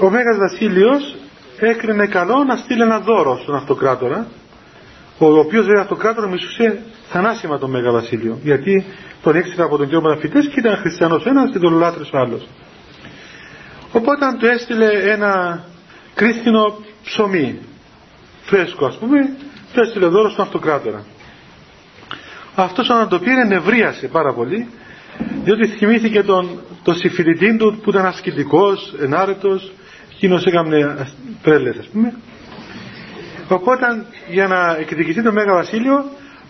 ο Μέγας Βασίλειος έκρινε καλό να στείλει ένα δώρο στον αυτοκράτορα ο οποίος βέβαια αυτοκράτορα μισούσε θανάσιμα τον Μέγα Βασίλειο γιατί τον έξερα από τον κύριο Μαναφητές και ήταν χριστιανός ένας και τον λάτρης ο άλλος. Οπότε του έστειλε ένα κρίστινο ψωμί, φρέσκο ας πούμε, το έστειλε δώρο στον αυτοκράτορα. Αυτός όταν το πήρε νευρίασε πάρα πολύ, διότι θυμήθηκε τον, τον συμφιλητή του που ήταν ασκητικός, ενάρετος, εκείνος έκανε πρέλες ας πούμε. Οπότε για να εκδικηθεί το Μέγα Βασίλειο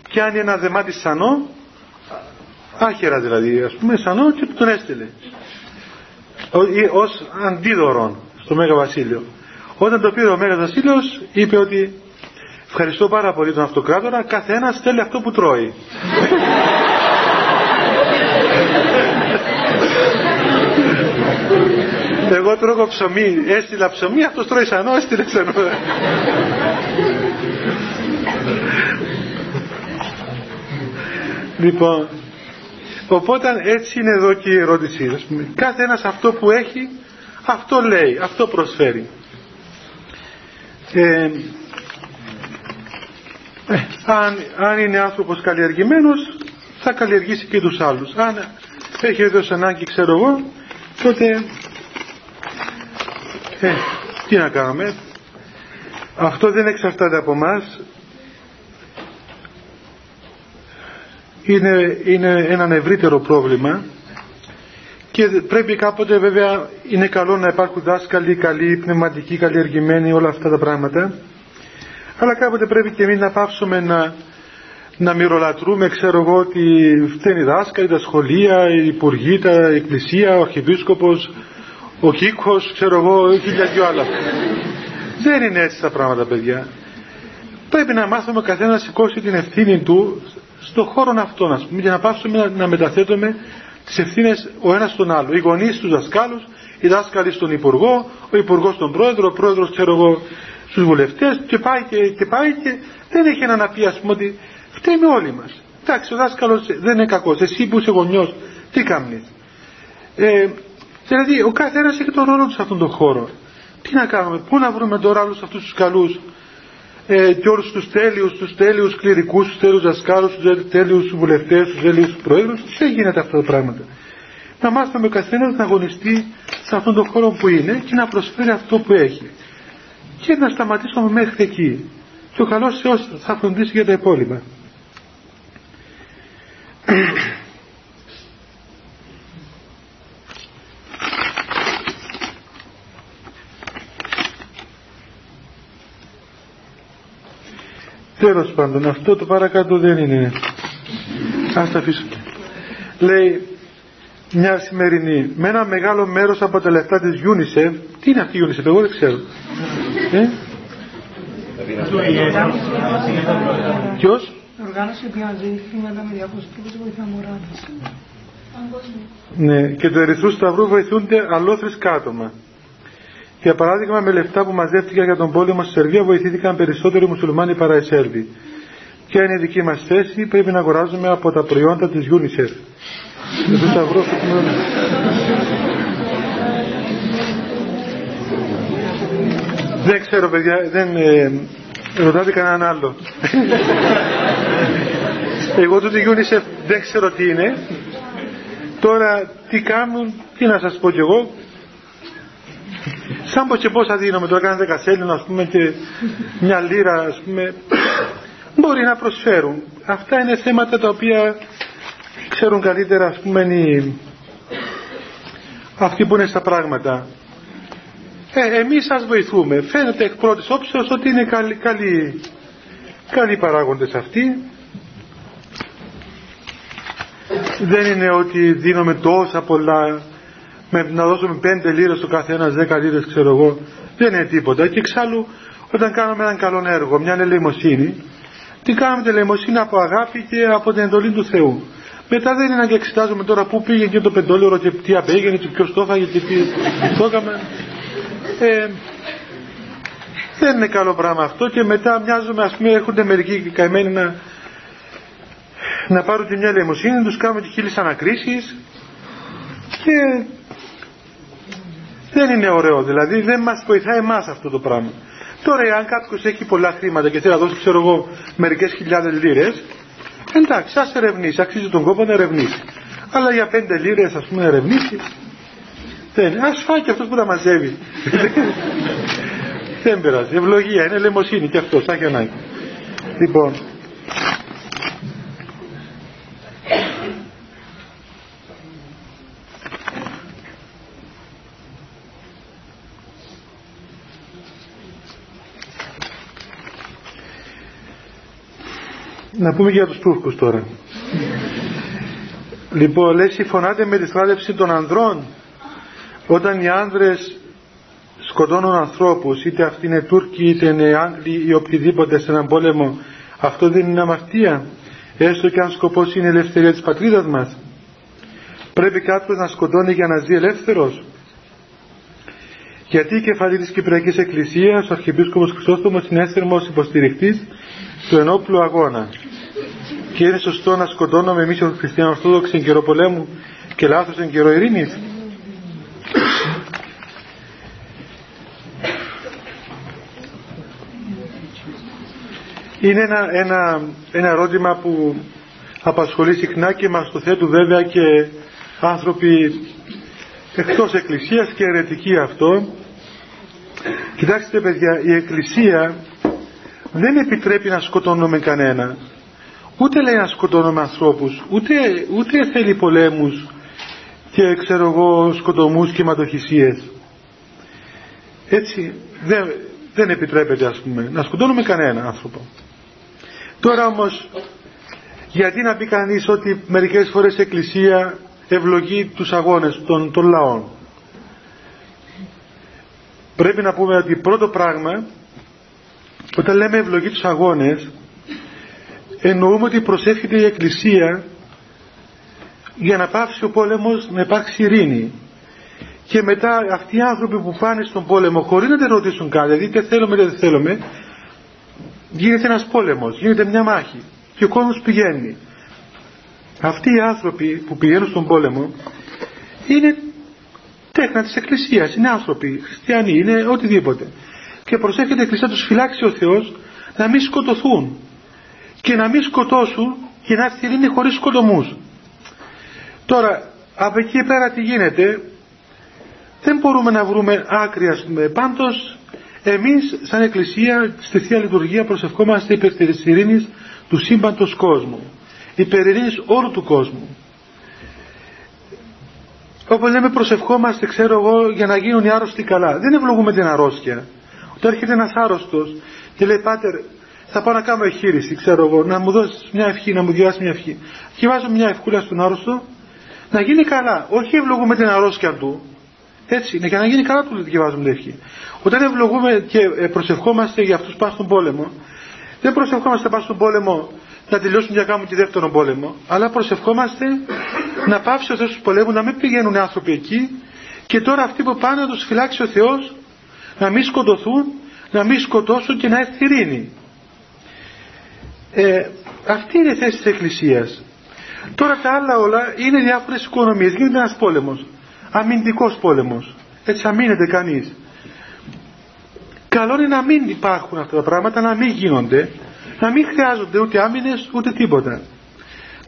πιάνει ένα δεμάτι σανό, άχερα δηλαδή ας πούμε σανό και τον έστειλε ως αντίδωρο στο Μέγα Βασίλειο. Όταν το πήρε ο Μέγας Βασίλειος είπε ότι ευχαριστώ πάρα πολύ τον αυτοκράτορα, κάθε ένας θέλει αυτό που τρώει. Εγώ τρώγω ψωμί, έστειλα ψωμί, αυτός τρώει σανό, έστειλε σανό. λοιπόν, οπότε έτσι είναι εδώ και η ερώτησή. Κάθε ένας αυτό που έχει, αυτό λέει, αυτό προσφέρει. Ε, ε, αν, αν είναι άνθρωπος καλλιεργημένος θα καλλιεργήσει και τους άλλους αν έχει εδώ ανάγκη ξέρω εγώ τότε ε, τι να κάνουμε αυτό δεν εξαρτάται από μας είναι, είναι ένα ευρύτερο πρόβλημα και πρέπει κάποτε βέβαια είναι καλό να υπάρχουν δάσκαλοι καλοί, πνευματικοί, καλλιεργημένοι, όλα αυτά τα πράγματα. Αλλά κάποτε πρέπει και εμείς να πάψουμε να, να μυρολατρούμε, ξέρω εγώ, ότι φταίνει οι δάσκαλοι, τα σχολεία, η υπουργοί, τα εκκλησία, ο αρχιεπίσκοπος, ο Κίκος, ξέρω εγώ, χίλια δυο άλλα. Δεν είναι έτσι τα πράγματα, παιδιά. Πρέπει να μάθουμε ο καθένας να σηκώσει την ευθύνη του στον χώρο αυτόν, ας πούμε, για να πάψουμε να μεταθέτουμε τις ευθύνες ο ένας στον άλλο. Οι γονείς στους δασκάλους, οι δάσκαλοι στον υπουργό, ο υπουργός στον πρόεδρο, ο πρόεδρος, ξέρω εγώ, στους βουλευτές και πάει και, και πάει και δεν έχει ένα να πει, ας πούμε, ότι φταίμε όλοι μας. Εντάξει, ο δάσκαλος δεν είναι κακός. Εσύ που είσαι γονιός, τι κάνεις; Ε, δηλαδή, ο καθένας έχει τον ρόλο του σε αυτόν τον χώρο. Τι να κάνουμε, πού να βρούμε τώρα άλλου αυτούς τους καλούς ε, και όλους τους τέλειους, τους τέλειους κληρικούς, τους τέλειους δασκάλους, τους τέλειους βουλευτές, τους τέλειους πρόεδρους. Δεν γίνεται αυτά τα πράγματα. Να μάθουμε ο καθένας να αγωνιστεί σε αυτόν τον χώρο που είναι και να προσφέρει αυτό που έχει. Και να σταματήσουμε μέχρι εκεί. Και ο καλός Θεός θα φροντίσει για τα υπόλοιπα. Τέλος πάντων, αυτό το παρακάτω δεν είναι. Ας τα αφήσω. Λέει, μια σημερινή, με ένα μεγάλο μέρος από τα λεφτά της UNICEF, τι είναι αυτή η UNICEF, εγώ δεν ξέρω. Ε; Ποιος; Οργάνωση που χρήματα με διάφορους τρόπους βοηθά μωράδες. Ναι, και το Ερυθρού Σταυρού βοηθούνται αλόθρησκα άτομα. Για παράδειγμα, με λεφτά που μαζεύτηκαν για τον πόλεμο στη Σερβία βοηθήθηκαν περισσότεροι μουσουλμάνοι παρά οι Σέρβοι. Ποια είναι η δική μας θέση, πρέπει να αγοράζουμε από τα προϊόντα της UNICEF. Δεν ξέρω παιδιά, δεν ε, ρωτάτε κανέναν άλλο. Εγώ το UNICEF δεν ξέρω τι είναι. Τώρα τι κάνουν, τι να σας πω κι εγώ, Σαν πως και πόσα δίνουμε τώρα κάνα δεκασέλινο ας πούμε και μια λίρα ας πούμε μπορεί να προσφέρουν. Αυτά είναι θέματα τα οποία ξέρουν καλύτερα ας πούμε οι, αυτοί που είναι στα πράγματα. Ε, εμείς σας βοηθούμε. Φαίνεται εκ πρώτης όψεως ότι είναι καλοί, καλοί, καλοί παράγοντες αυτοί. Δεν είναι ότι δίνουμε τόσα πολλά, με, να δώσουμε πέντε λίρες στο καθένας, δέκα λίρες ξέρω εγώ. Δεν είναι τίποτα. Και εξάλλου όταν κάνουμε έναν καλό έργο, μια ελεημοσύνη, τι κάνουμε την ελεημοσύνη από αγάπη και από την εντολή του Θεού. Μετά δεν είναι να εξετάζουμε τώρα πού πήγε και το πεντόλερο και τι απέγαινε και ποιος το έφαγε και τι το έκαμε. Ε, δεν είναι καλό πράγμα αυτό και μετά μοιάζουμε ας πούμε έρχονται μερικοί καημένοι να, να πάρουν τη μια ελεημοσύνη, τους κάνουμε και χίλιες ανακρίσεις και δεν είναι ωραίο δηλαδή δεν μας βοηθάει εμάς αυτό το πράγμα. Τώρα αν κάποιος έχει πολλά χρήματα και θέλει να δώσει ξέρω εγώ μερικές χιλιάδες λίρες εντάξει ας ερευνήσει, αξίζει τον κόπο να ερευνήσει. Αλλά για πέντε λίρες ας πούμε ερευνήσει δεν, ας φάει και αυτός που τα μαζεύει. δεν πειράζει, ευλογία, είναι λαιμοσύνη και αυτό, σαν και ανάγκη. Λοιπόν, Να πούμε για τους Τούρκους τώρα. Λοιπόν, λέει συμφωνάτε με τη στράτευση των ανδρών. Όταν οι άνδρες σκοτώνουν ανθρώπους είτε αυτοί είναι Τούρκοι είτε είναι Άγγλοι ή οποιοδήποτε σε έναν πόλεμο αυτό δεν είναι αμαρτία έστω και αν σκοπός είναι η ελευθερία της πατρίδας μας. Πρέπει κάποιος να σκοτώνει για να ζει ελεύθερος γιατί η κεφαλή της Κυπριακής Εκκλησίας ο Αρχιεπίσκοπος Χρυσόστομος είναι έσθερμος υποστηρικτής του ενόπλου αγώνα και είναι σωστό να σκοτώνουμε εμείς οι χριστιανοί Ορθόδοξοι εν καιρό πολέμου και λάθος εν καιρό ειρήνης Είναι ένα, ένα, ένα ερώτημα που απασχολεί συχνά και μας το θέτουν βέβαια και άνθρωποι εκτός εκκλησίας και αιρετικοί αυτό. Κοιτάξτε παιδιά, η εκκλησία δεν επιτρέπει να σκοτώνουμε κανένα. Ούτε λέει να σκοτώνουμε ανθρώπους, ούτε, ούτε θέλει πολέμους και ξέρω εγώ σκοτωμούς και ματοχυσίες. Έτσι δεν, δεν επιτρέπεται ας πούμε να σκοτώνουμε κανένα άνθρωπο. Τώρα όμως γιατί να πει κανείς ότι μερικές φορές η Εκκλησία ευλογεί τους αγώνες των, των λαών; Πρέπει να πούμε ότι πρώτο πράγμα όταν λέμε ευλογεί τους αγώνες εννοούμε ότι προσεύχεται η Εκκλησία για να πάψει ο πόλεμος να υπάρξει ειρήνη και μετά αυτοί οι άνθρωποι που πάνε στον πόλεμο χωρίς να te ρωτήσουν κάτι δηλαδή είτε θέλουμε είτε δεν θέλουμε γίνεται ένας πόλεμος, γίνεται μια μάχη και ο κόσμος πηγαίνει. Αυτοί οι άνθρωποι που πηγαίνουν στον πόλεμο είναι τέχνα της Εκκλησίας, είναι άνθρωποι, χριστιανοί, είναι οτιδήποτε. Και προσέχεται η Εκκλησία τους φυλάξει ο Θεός να μην σκοτωθούν και να μην σκοτώσουν και να έρθει ειρήνη χωρίς σκοτωμούς. Τώρα, από εκεί πέρα τι γίνεται, δεν μπορούμε να βρούμε άκρη ας πούμε. Πάντως εμείς σαν Εκκλησία στη Θεία Λειτουργία προσευχόμαστε υπέρ της ειρήνης του σύμπαντος κόσμου. Υπέρ ειρήνης όλου του κόσμου. Όπως λέμε προσευχόμαστε ξέρω εγώ για να γίνουν οι άρρωστοι καλά. Δεν ευλογούμε την αρρώστια. Όταν έρχεται ένας άρρωστος και λέει Πάτερ θα πάω να κάνω εγχείρηση ξέρω εγώ να μου δώσεις μια ευχή, να μου διάσει μια ευχή. Και βάζω μια ευχούλα στον άρρωστο να γίνει καλά. Όχι ευλογούμε την αρρώστια του. Έτσι είναι για να γίνει καλά του διαβάζουμε την ευχή. Όταν ευλογούμε και ε, προσευχόμαστε για αυτούς που πάνε στον πόλεμο, δεν προσευχόμαστε να πάνε στον πόλεμο να τελειώσουν για κάνουν και δεύτερο πόλεμο, αλλά προσευχόμαστε να πάψει ο Θεός του πολέμους, να μην πηγαίνουν οι άνθρωποι εκεί και τώρα αυτοί που πάνε να τους φυλάξει ο Θεός να μην σκοτωθούν, να μην σκοτώσουν και να έρθει ειρήνη. Ε, αυτή είναι η θέση της Εκκλησίας. Τώρα τα άλλα όλα είναι διάφορες οικονομίες. Γίνεται ένας πόλεμος. Αμυντικός πόλεμος. Έτσι αμήνεται κανείς. Καλό είναι να μην υπάρχουν αυτά τα πράγματα, να μην γίνονται, να μην χρειάζονται ούτε άμυνες ούτε τίποτα.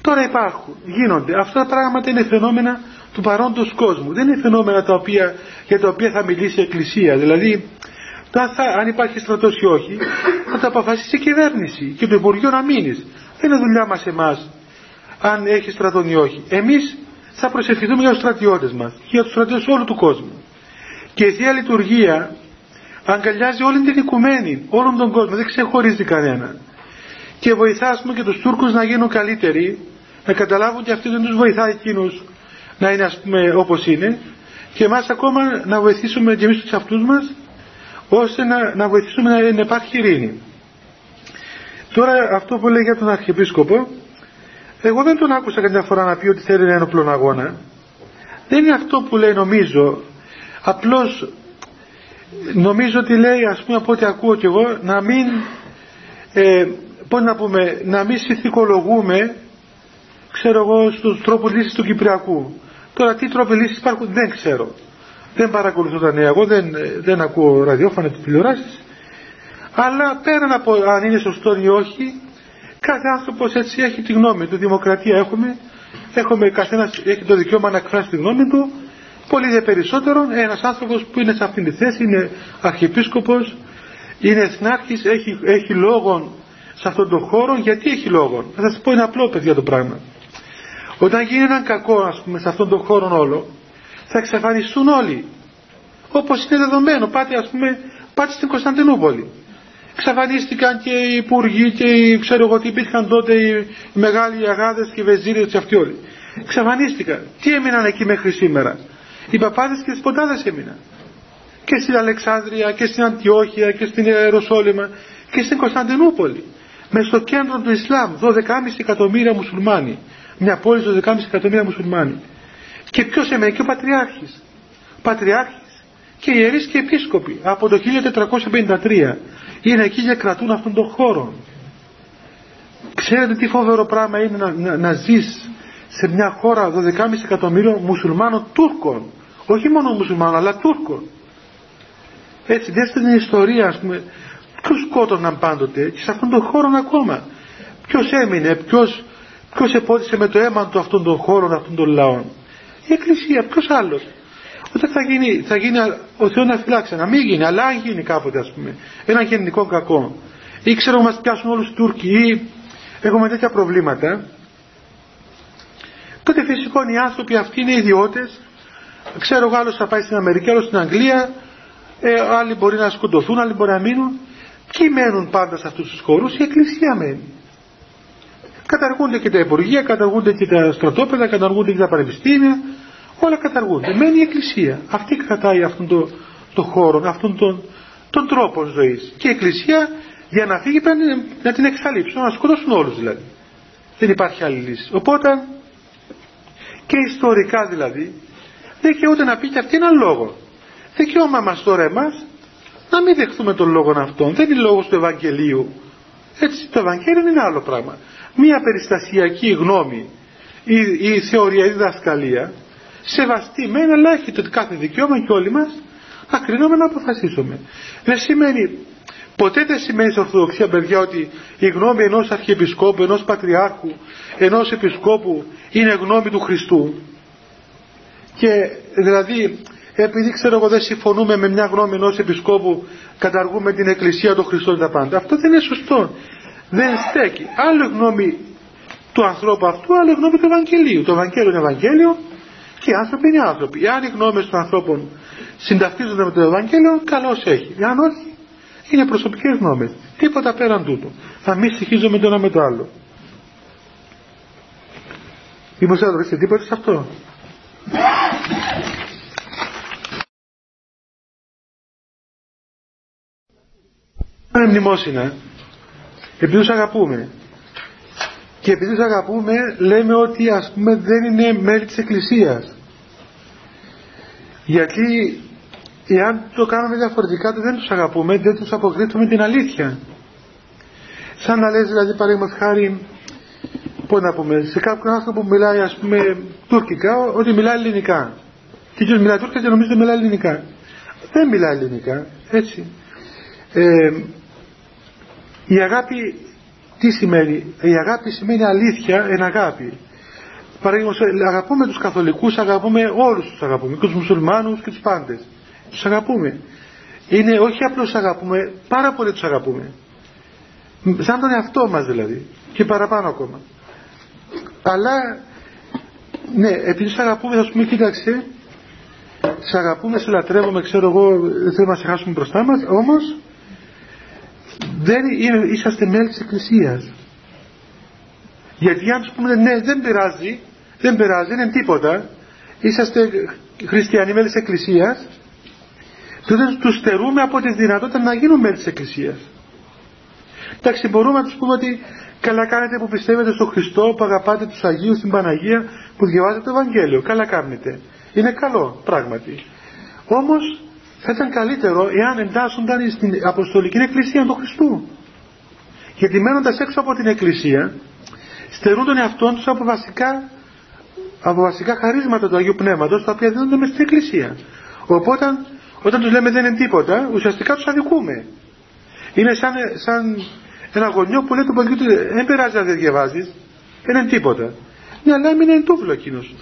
Τώρα υπάρχουν, γίνονται. Αυτά τα πράγματα είναι φαινόμενα του παρόντος κόσμου. Δεν είναι φαινόμενα τα οποία, για τα οποία θα μιλήσει η Εκκλησία. Δηλαδή, θα, αν υπάρχει στρατός ή όχι, θα τα αποφασίσει η κυβέρνηση και το Υπουργείο να μείνεις. Δεν είναι δουλειά μας εμάς αν έχει στρατόν ή όχι. Εμείς θα προσευχηθούμε για τους στρατιώτες μας και για τους στρατιώτες όλου του κόσμου. Και η Θεία Λειτουργία αγκαλιάζει όλη την οικουμένη, όλον τον κόσμο, δεν ξεχωρίζει κανένα. Και βοηθάς πούμε, και τους Τούρκους να γίνουν καλύτεροι, να καταλάβουν και αυτοί δεν τους βοηθάει εκείνους να είναι ας πούμε όπως είναι και εμάς ακόμα να βοηθήσουμε και εμείς τους αυτούς μας ώστε να, να βοηθήσουμε να, να υπάρχει ειρήνη. Τώρα αυτό που λέει για τον Αρχιεπίσκοπο εγώ δεν τον άκουσα καμιά φορά να πει ότι θέλει ένα ένοπλο αγώνα. Δεν είναι αυτό που λέει νομίζω. Απλώς νομίζω ότι λέει ας πούμε από ό,τι ακούω κι εγώ να μην ε, πώς να πούμε να μην συνθηκολογούμε ξέρω εγώ στους τρόπους λύσης του Κυπριακού. Τώρα τι τρόποι λύσης υπάρχουν δεν ξέρω. Δεν παρακολουθώ τα νέα, εγώ δεν, δεν ακούω ραδιόφωνα και τηλεοράσεις. Αλλά πέραν από αν είναι σωστό ή όχι, κάθε άνθρωπος έτσι έχει τη γνώμη του. Δημοκρατία έχουμε, έχουμε καθένας έχει το δικαίωμα να εκφράσει τη γνώμη του. Πολύ δε περισσότερο ένας άνθρωπος που είναι σε αυτήν τη θέση, είναι αρχιεπίσκοπος, είναι εθνάρχης, έχει, έχει λόγο σε αυτόν τον χώρο. Γιατί έχει λόγο. Θα σας πω ένα απλό παιδιά το πράγμα. Όταν γίνει έναν κακό ας πούμε σε αυτόν τον χώρο όλο θα εξαφανιστούν όλοι. Όπως είναι δεδομένο. Πάτε ας πούμε πάτε στην Κωνσταντινούπολη. Εξαφανίστηκαν και οι υπουργοί και οι ξέρω εγώ τι υπήρχαν τότε οι μεγάλοι αγάδες και οι βεζίρες και αυτοί όλοι. Εξαφανίστηκαν. Τι έμειναν εκεί μέχρι σήμερα; Οι παπάδες και οι σποντάδες έμειναν. Και στην Αλεξάνδρεια και στην Αντιόχεια και στην Ιεροσόλυμα και στην Κωνσταντινούπολη. Μες στο κέντρο του Ισλάμ 12,5 εκατομμύρια μουσουλμάνοι μια πόλη των 12,5 εκατομμύρια μουσουλμάνοι. Και ποιος έμενε και ο Πατριάρχης. Πατριάρχης και ιερείς και επίσκοποι από το 1453 είναι εκεί και κρατούν αυτόν τον χώρο. Ξέρετε τι φοβερό πράγμα είναι να, να, να ζεις σε μια χώρα 12,5 εκατομμύριων μουσουλμάνων Τούρκων. Όχι μόνο μουσουλμάνων αλλά Τούρκων. Έτσι, δέστε την ιστορία, ας πούμε, ποιους σκότωναν πάντοτε και σε αυτόν τον χώρο ακόμα. Ποιος έμεινε, ποιος Ποιος επότισε με το αίμα του αυτών των χώρων, αυτών των λαών. Η Εκκλησία, ποιος άλλος. Όταν θα γίνει, θα γίνει ο Θεός να φυλάξει, να μην γίνει, αλλά αν γίνει κάποτε ας πούμε, ένα γενικό κακό, ή ξέρω μας πιάσουν όλους οι Τούρκοι, ή έχουμε τέτοια προβλήματα, τότε φυσικό οι άνθρωποι αυτοί είναι ιδιώτες. Ξέρω εγώ άλλο θα πάει στην Αμερική, άλλο στην Αγγλία, ε, άλλοι μπορεί να σκοτωθούν, άλλοι μπορεί να μείνουν. Ποιοι μένουν πάντα σε αυτούς τους χώρους, η Εκκλησία μένει. Καταργούνται και τα υπουργεία, καταργούνται και τα στρατόπεδα, καταργούνται και τα πανεπιστήμια. Όλα καταργούνται. Μένει η Εκκλησία. Αυτή κρατάει αυτόν τον το χώρο, αυτόν τον, τον τρόπο ζωής. Και η Εκκλησία για να φύγει πρέπει να την εξαλείψουν, να σκοτώσουν όλους δηλαδή. Δεν υπάρχει άλλη λύση. Οπότε και ιστορικά δηλαδή δικαιούται να πει και αυτή έναν λόγο. Δικαίωμα μας τώρα εμάς να μην δεχτούμε τον λόγο αυτόν. Δεν είναι λόγος του Ευαγγελίου. Έτσι το Ευαγγέλιο είναι άλλο πράγμα μία περιστασιακή γνώμη ή, ή θεωρία ή διδασκαλία σεβαστή μεν αλλά έχει το κάθε δικαίωμα και όλοι μας να κρίνουμε να αποφασίσουμε. Δεν σημαίνει, ποτέ δεν σημαίνει στην Ορθοδοξία παιδιά ότι η γνώμη ενός αρχιεπισκόπου, ενός πατριάρχου, ενός επισκόπου είναι γνώμη του Χριστού. Και δηλαδή επειδή ξέρω εγώ δεν συμφωνούμε με μια γνώμη ενός επισκόπου καταργούμε την εκκλησία του Χριστού τα πάντα. Αυτό δεν είναι σωστό δεν στέκει. Άλλο γνώμη του ανθρώπου αυτού, άλλο γνώμη του Ευαγγελίου. Το Ευαγγέλιο είναι Ευαγγέλιο και οι άνθρωποι είναι άνθρωποι. Εάν οι γνώμες των ανθρώπων συνταυτίζονται με το Ευαγγέλιο, καλώς έχει. Εάν όχι, είναι προσωπικές γνώμες. Τίποτα πέραν τούτου. Θα μη στοιχίζομαι το ένα με το άλλο. Μήπως θα ρωτήσετε τίποτα σε αυτό; Είναι μνημόσυνα επειδή τους αγαπούμε. Και επειδή τους αγαπούμε λέμε ότι ας πούμε δεν είναι μέλη της Εκκλησίας. Γιατί εάν το κάνουμε διαφορετικά δεν τους αγαπούμε, δεν τους αποκρίνουμε την αλήθεια. Σαν να λες δηλαδή παραδείγματος χάρη πώς να πούμε, σε κάποιον άνθρωπο που μιλάει ας πούμε τουρκικά ότι μιλάει ελληνικά. Και ποιος μιλάει τουρκικά και νομίζει ότι μιλάει ελληνικά. Δεν μιλάει ελληνικά, έτσι. Ε, η αγάπη τι σημαίνει; Η αγάπη σημαίνει αλήθεια εν αγάπη. Παραδείγματος, αγαπούμε τους καθολικούς, αγαπούμε όλους τους αγαπούμε, και τους μουσουλμάνους και τους πάντες. Τους αγαπούμε. Είναι όχι απλώς τους αγαπούμε, πάρα πολύ τους αγαπούμε. Σαν τον εαυτό μας δηλαδή. Και παραπάνω ακόμα. Αλλά ναι, επειδή σε αγαπούμε, θα σου πούμε, κοίταξε, σε αγαπούμε, σε λατρεύουμε, ξέρω εγώ, δεν θέλουμε να σε χάσουμε μπροστά μας, όμως δεν είσαστε μέλη της Εκκλησίας. Γιατί αν σου πούμε ναι δεν πειράζει, δεν πειράζει, δεν είναι τίποτα, είσαστε χριστιανοί μέλη της Εκκλησίας, τότε τους στερούμε από τη δυνατότητα να γίνουν μέλη της Εκκλησίας. Εντάξει, μπορούμε να τους πούμε ότι καλά κάνετε που πιστεύετε στον Χριστό, που αγαπάτε τους Αγίους, την Παναγία, που διαβάζετε το Ευαγγέλιο. Καλά κάνετε. Είναι καλό, πράγματι. Όμως θα ήταν καλύτερο εάν εντάσσονταν στην Αποστολική Εκκλησία του Χριστού. Γιατί μένοντας έξω από την Εκκλησία, στερούν τον εαυτό τους από βασικά, από βασικά χαρίσματα του Αγίου Πνεύματος, τα οποία δίνονται μες στην Εκκλησία. Οπότε, όταν τους λέμε δεν είναι τίποτα, ουσιαστικά τους αδικούμε. Είναι σαν, σαν ένα γονιό που λέει του παιδιού του, δεν πειράζει να δεν διαβάζεις, δεν είναι τίποτα. Ναι, αλλά μην είναι τούβλο εκείνος.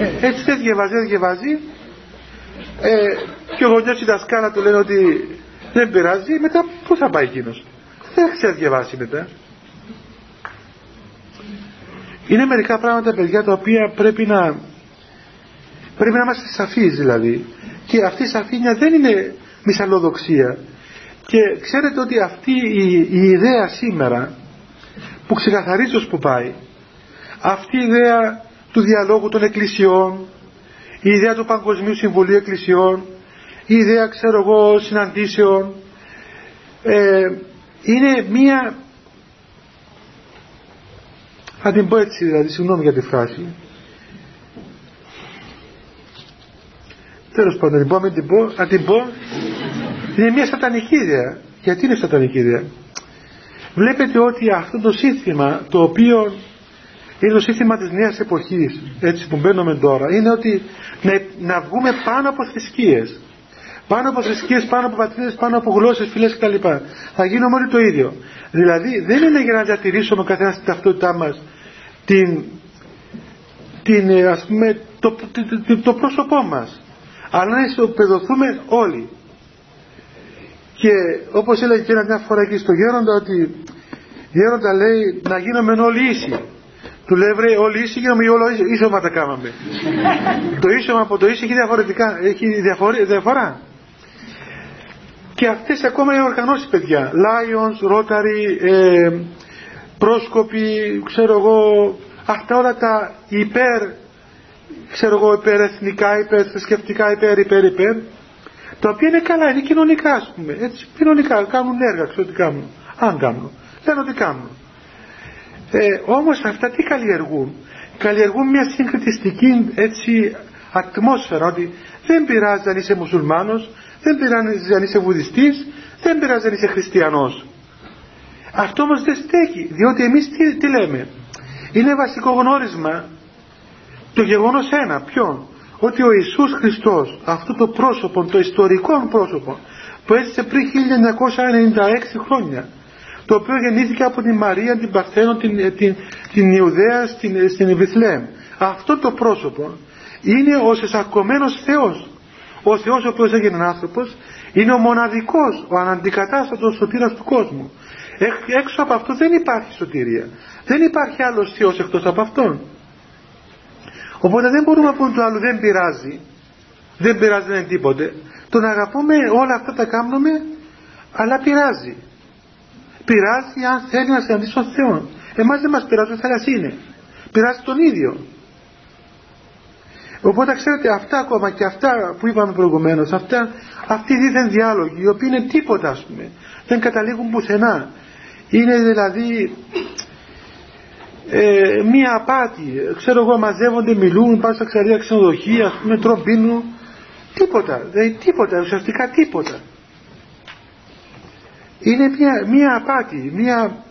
Ε, έτσι δεν διαβάζει, δεν διαβάζει. Ε, και ο γονιός η δασκάλα του λένε ότι δεν πειράζει, μετά πού θα πάει εκείνος; Δεν ξέρει διαβάσει μετά. Είναι μερικά πράγματα παιδιά τα οποία πρέπει να πρέπει να είμαστε σαφείς δηλαδή και αυτή η σαφήνεια δεν είναι μυσαλλοδοξία και ξέρετε ότι αυτή η, η ιδέα σήμερα που ξεκαθαρίζει ως που πάει αυτή η ιδέα του διαλόγου των εκκλησιών η ιδέα του Παγκοσμίου Συμβουλίου Εκκλησιών η ιδέα ξέρω εγώ συναντήσεων ε, είναι μία θα την πω έτσι δηλαδή συγγνώμη για τη φράση. Τέλος πάντων την πω, μην την πω, θα την πω. Είναι μια σατανική ιδέα. Γιατί είναι σατανική ιδέα; Βλέπετε ότι αυτό το σύστημα το οποίο είναι το σύστημα της νέας εποχής έτσι που μπαίνουμε τώρα είναι ότι να, να βγούμε πάνω από θρησκείες πάνω από θρησκείες, πάνω από πατρίδες, πάνω από γλώσσες, φυλές κτλ. Θα γίνουμε όλοι το ίδιο. Δηλαδή δεν είναι για να διατηρήσουμε καθένας την ταυτότητά μας την, την, ε, ας πούμε, το, το, το, πρόσωπό μας αλλά να ισοπεδωθούμε όλοι. Και όπως έλεγε και μια φορά εκεί στο Γέροντα ότι Γέροντα λέει να γίνουμε όλοι ίσοι. Του λέει βρε όλοι ίσοι γίνομαι όλοι ίσομα τα κάναμε. το ίσομα από το ίσο έχει διαφορετικά, έχει διαφορά. Και αυτές ακόμα είναι οργανώσεις παιδιά. Lions, Rotary, ε, πρόσκοποι, ξέρω εγώ, αυτά όλα τα υπέρ, ξέρω εγώ, υπερεθνικά, υπερθρησκευτικά, υπέρ, υπέρ, υπέρ, τα οποία είναι καλά, είναι κοινωνικά ας πούμε, έτσι, κοινωνικά, κάνουν έργα, ξέρω τι κάνουν, αν κάνουν, λένε ότι κάνουν. Ε, όμως αυτά τι καλλιεργούν, καλλιεργούν μια συγκριτιστική έτσι ατμόσφαιρα, ότι δεν πειράζει αν είσαι μουσουλμάνος, δεν πειράζει αν είσαι βουδιστής, δεν πειράζει αν είσαι χριστιανός. Αυτό όμως δεν στέκει, διότι εμείς τι, τι λέμε; Είναι βασικό γνώρισμα το γεγονός ένα, ποιον; Ότι ο Ιησούς Χριστός, αυτό το πρόσωπο, το ιστορικό πρόσωπο, που έζησε πριν 1996 χρόνια, το οποίο γεννήθηκε από την Μαρία, την Παρθένο, την, την, την Ιουδαία στην, στην Αυτό το πρόσωπο είναι ο σεσακωμένος Θεός. Ο Θεός ο οποίος έγινε άνθρωπος είναι ο μοναδικός, ο αναντικατάστατος σωτήρας του κόσμου. Έξω από αυτό δεν υπάρχει σωτηρία. Δεν υπάρχει άλλος Θεός εκτός από Αυτόν. Οπότε δεν μπορούμε να πούμε το άλλο δεν πειράζει. Δεν πειράζει δεν είναι τίποτε. Το να αγαπούμε όλα αυτά τα κάνουμε αλλά πειράζει. Πειράζει αν θέλει να συναντήσει τον Θεό. Εμάς δεν μας πειράζει, θα είναι. Πειράζει τον ίδιο. Οπότε ξέρετε αυτά ακόμα και αυτά που είπαμε προηγουμένως, αυτά, αυτοί οι δίθεν διάλογοι, οι οποίοι είναι τίποτα ας πούμε, δεν καταλήγουν πουθενά. Είναι δηλαδή ε, μία απάτη. Ξέρω εγώ μαζεύονται, μιλούν, πάνε στα ξαρία ξενοδοχεία, ας πούμε τροπίνουν. Τίποτα, δηλαδή τίποτα, ουσιαστικά τίποτα. Είναι μία, μία απάτη, μία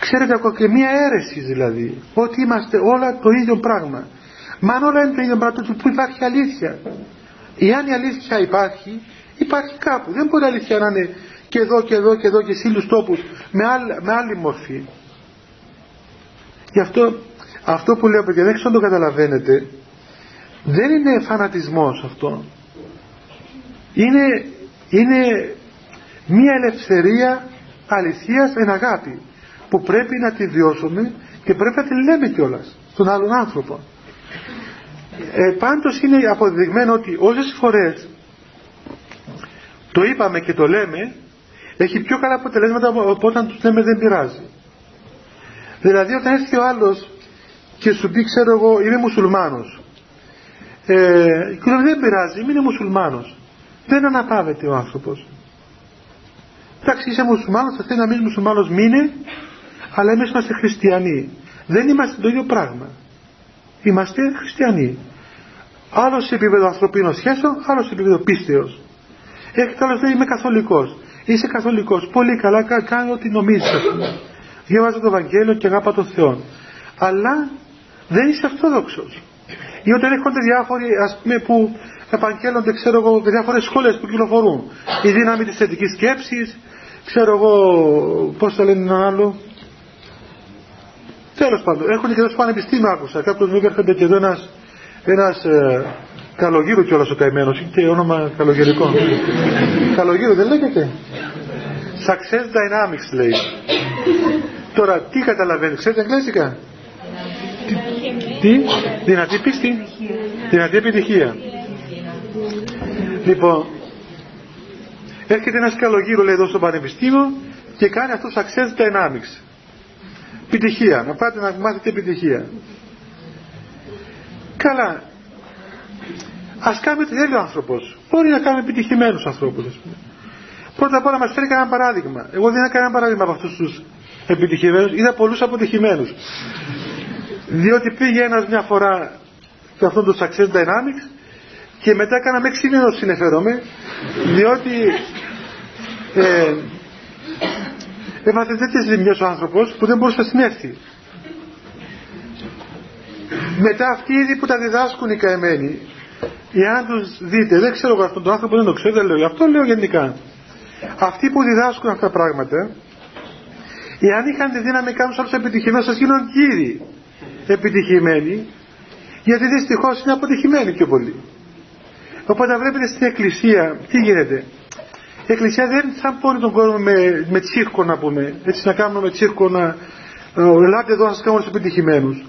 ξέρετε ακόμα και μία αίρεση δηλαδή ότι είμαστε όλα το ίδιο πράγμα. Μα αν όλα είναι το ίδιο πράγμα που υπάρχει αλήθεια; Εάν η αλήθεια υπάρχει υπάρχει κάπου. Δεν μπορεί η αλήθεια να είναι και εδώ και εδώ και εδώ και σε άλλους τόπους με άλλη, με άλλη μορφή. Γι' αυτό αυτό που λέω παιδιά δεν ξέρω αν το καταλαβαίνετε δεν είναι φανατισμός αυτό. Είναι, είναι μια ελευθερία αληθείας εν αγάπη που πρέπει να τη βιώσουμε και πρέπει να τη λέμε κιόλας. στον άλλον άνθρωπο. Ε, πάντως είναι αποδεδειγμένο ότι όσες φορές το είπαμε και το λέμε έχει πιο καλά αποτελέσματα από όταν τους λέμε δεν πειράζει. Δηλαδή όταν έρθει ο άλλος και σου πει ξέρω εγώ είμαι μουσουλμάνος ε, και λέει δεν πειράζει είμαι μουσουλμάνος δεν αναπαύεται ο άνθρωπος εντάξει είσαι μουσουλμάνος θα θέλει να μείνεις μουσουλμάνος μείνε. Αλλά εμείς είμαστε χριστιανοί. Δεν είμαστε το ίδιο πράγμα. Είμαστε χριστιανοί. Άλλο σε επίπεδο ανθρωπίνων σχέσεων άλλο σε επίπεδο πίστεως. Έχει άλλο λέει είμαι καθολικός. Είσαι καθολικός. Πολύ καλά κάνει ό,τι νομίζεις διάβαζε το Ευαγγέλιο και αγάπα τον Θεό. Αλλά δεν είσαι ορθόδοξος ή όταν έρχονται διάφοροι ας πούμε που επαγγέλλονται ξέρω εγώ διάφορες σχόλες που κυκλοφορούν. Η δύναμη της θετικής σκέψης ξέρω εγώ πώς το λένε ένα άλλο. Τέλος πάντων έχουν και εδώ στο πανεπιστήμιο άκουσα. Κάποιος μου έρχεται και εδώ ένας, ένας ε, καλογύρου κιόλας ο καημένος. Και όνομα καλογερικό. Καλογύρου δεν λέγεται. Success Dynamics λέει. Τώρα τι καταλαβαίνεις ξέρετε αγγλέζικα; Τι, δυνατή πίστη, δυνατή επιτυχία. Λοιπόν, έρχεται ένας καλογύρος λέει εδώ στο πανεπιστήμιο και κάνει αυτός success dynamics. Επιτυχία, να πάτε να μάθετε επιτυχία. Καλά. Ας κάνουμε τι θέλει ο άνθρωπος. Μπορεί να κάνουμε επιτυχημένους ανθρώπους. Πρώτα απ' όλα μας φέρει κανένα παράδειγμα. Εγώ δεν είχα κανένα παράδειγμα από αυτούς τους επιτυχημένους. Είδα πολλούς αποτυχημένους διότι πήγε ένας μια φορά σε αυτό το Success Dynamics και μετά έκανα έξι μήνες συνεφέρομαι διότι ε, έμαθε τέτοιες ζημιές ο άνθρωπος που δεν μπορούσε να συνέρθει μετά αυτοί ήδη που τα διδάσκουν οι καημένοι εάν τους δείτε δεν ξέρω εγώ αυτόν τον άνθρωπο δεν το ξέρω δεν λέω γι' αυτό λέω γενικά αυτοί που διδάσκουν αυτά τα πράγματα εάν είχαν τη δύναμη κάποιους άλλους επιτυχημένους σας γίνουν κύριοι επιτυχημένοι γιατί δυστυχώς είναι αποτυχημένοι πιο πολύ. Οπότε βλέπετε στην εκκλησία τι γίνεται; Η εκκλησία δεν θα πόνει τον κόσμο με, με τσίρκο να πούμε. Έτσι να κάνουμε με τσίρκο να ε, ελάτε εδώ να σας κάνουμε τους επιτυχημένους.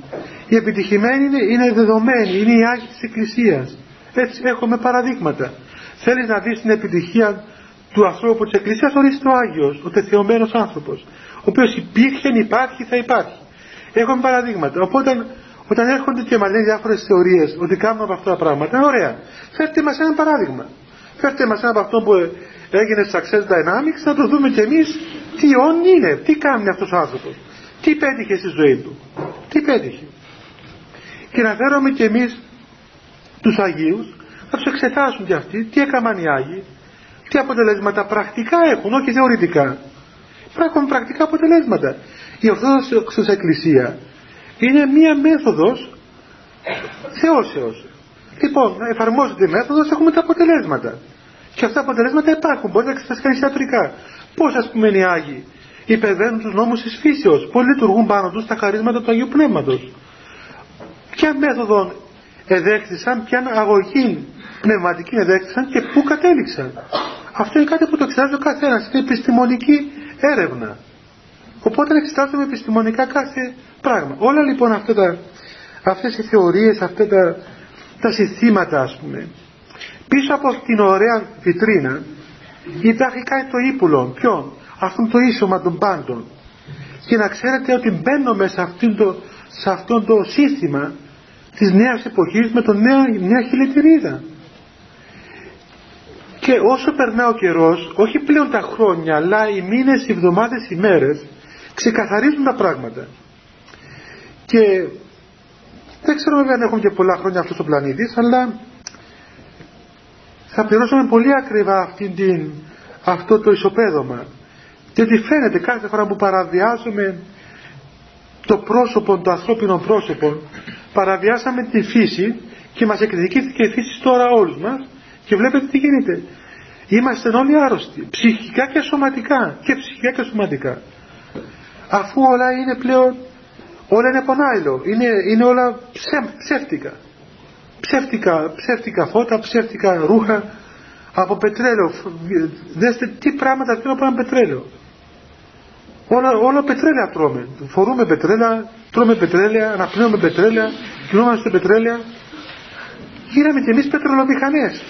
Οι επιτυχημένοι είναι, είναι δεδομένοι, είναι οι Άγιοι της Εκκλησίας. Έτσι έχουμε παραδείγματα. Θέλεις να δεις την επιτυχία του ανθρώπου της Εκκλησίας, ορίστε ο Άγιος, ο τεθειωμένος άνθρωπος. Ο οποίος υπήρχε, υπάρχει, θα υπάρχει. Έχουμε παραδείγματα. Οπότε όταν έρχονται και μας λένε διάφορες θεωρίες ότι κάνουμε από αυτά τα πράγματα, ωραία. Φέρτε μας ένα παράδειγμα. Φέρτε μας ένα από αυτό που έγινε Success Dynamics να το δούμε κι εμείς τι όν είναι, τι κάνει αυτός ο άνθρωπος. Τι πέτυχε στη ζωή του. Τι πέτυχε. Και να φέρουμε κι εμείς τους Αγίους να τους εξετάσουν κι αυτοί τι έκαναν οι Άγιοι, τι αποτελέσματα πρακτικά έχουν, όχι θεωρητικά. Έχουν πρακτικά αποτελέσματα. Η Ορθόδοξη Εκκλησία είναι μία μέθοδος θεώσεως. Λοιπόν, εφαρμόζεται η μέθοδος, έχουμε τα αποτελέσματα. Και αυτά τα αποτελέσματα υπάρχουν, μπορεί να εξετάσει κανείς ιατρικά. Πώς ας πούμε οι Άγιοι υπερβαίνουν τους νόμους της φύσεως, πώς λειτουργούν πάνω τους τα χαρίσματα του Αγίου Πνεύματος. Ποια μέθοδο εδέχθησαν, ποια αγωγή πνευματική εδέχθησαν και πού κατέληξαν. Αυτό είναι κάτι που το εξετάζει ο καθένας, είναι επιστημονική έρευνα. Οπότε εξετάζουμε επιστημονικά κάθε πράγμα. Όλα λοιπόν αυτά τα, αυτές οι θεωρίες, αυτά τα, τα συστήματα ας πούμε, πίσω από την ωραία βιτρίνα υπάρχει κάτι το ύπουλο. Ποιον; Αυτό το ίσωμα των πάντων. Και να ξέρετε ότι μπαίνουμε σε, το, σε αυτό το σύστημα της νέας εποχής με τον νέα, νέα χιλιετηρίδα. Και όσο περνά ο καιρός, όχι πλέον τα χρόνια, αλλά οι μήνες, οι εβδομάδες, οι μέρες, ξεκαθαρίζουν τα πράγματα. Και δεν ξέρω βέβαια αν έχουμε και πολλά χρόνια αυτός ο πλανήτης, αλλά θα πληρώσουμε πολύ ακριβά αυτή την, αυτό το ισοπαίδωμα. Γιατί φαίνεται κάθε φορά που παραβιάζουμε το πρόσωπο, το ανθρώπινο πρόσωπο, παραβιάσαμε τη φύση και μας εκδικήθηκε η φύση τώρα όλους μας και βλέπετε τι γίνεται. Είμαστε όλοι άρρωστοι, ψυχικά και σωματικά και ψυχικά και σωματικά αφού όλα είναι πλέον όλα είναι πονάιλο είναι, είναι όλα ψεύτικα ψεύτικα ψεύτικα φώτα, ψεύτικα ρούχα από πετρέλαιο δέστε τι πράγματα θέλουν από ένα πετρέλαιο όλα, όλα πετρέλαια τρώμε φορούμε πετρέλα τρώμε πετρέλαια, αναπνέουμε πετρέλαια, κινούμαστε πετρέλαια. Γίναμε κι εμείς πετρελομηχανές.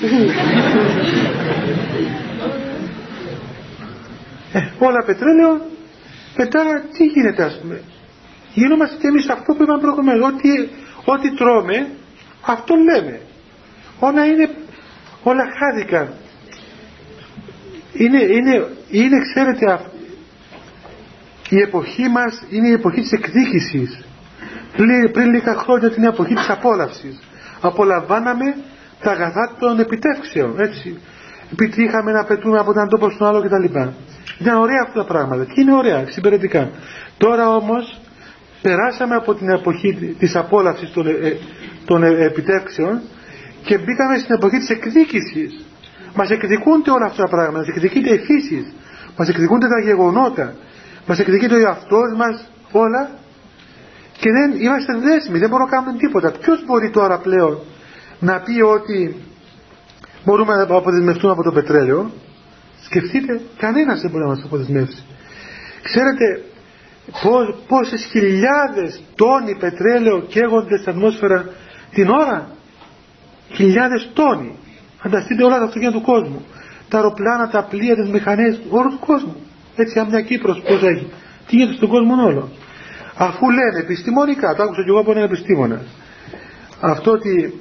ε, όλα πετρέλαιο, μετά τι γίνεται ας πούμε; Γίνομαστε κι εμείς αυτό που είπαμε προηγουμένως. Ό,τι, ό,τι τρώμε, αυτό λέμε. Όλα είναι, όλα χάθηκαν. Είναι, είναι, είναι ξέρετε, η εποχή μας είναι η εποχή της εκδίκησης. Πριν, πριν λίγα χρόνια την εποχή της απόλαυσης. Απολαμβάναμε τα αγαθά των επιτεύξεων, έτσι. Επιτύχαμε να πετούμε από τον τόπο στον άλλο κτλ. Ήταν ωραία αυτά τα πράγματα και είναι ωραία, συμπεριτικά. Τώρα όμως περάσαμε από την εποχή της απόλαυσης των, ε, των ε, επιτεύξεων και μπήκαμε στην εποχή της εκδίκησης. Μας εκδικούνται όλα αυτά τα πράγματα, μας εκδικείται η φύση, μας εκδικούνται τα γεγονότα, μας εκδικείται ο εαυτός μας, όλα και δεν είμαστε δέσμοι, δεν μπορούμε να κάνουμε τίποτα. Ποιος μπορεί τώρα πλέον να πει ότι μπορούμε να αποδεσμευτούμε από το πετρέλαιο; Σκεφτείτε, κανένας δεν μπορεί να μας αποδεσμεύσει. Ξέρετε πώς, πόσες χιλιάδες τόνοι πετρέλαιο καίγονται στην ατμόσφαιρα την ώρα; Χιλιάδες τόνοι. Φανταστείτε όλα τα αυτοκίνητα του κόσμου. Τα αεροπλάνα, τα πλοία, τις μηχανές, όλου του κόσμου. Έτσι, αν μια Κύπρος πώς έχει. Τι γίνεται στον κόσμο όλο. Αφού λένε επιστημονικά, το άκουσα και εγώ από έναν επιστήμονα, αυτό ότι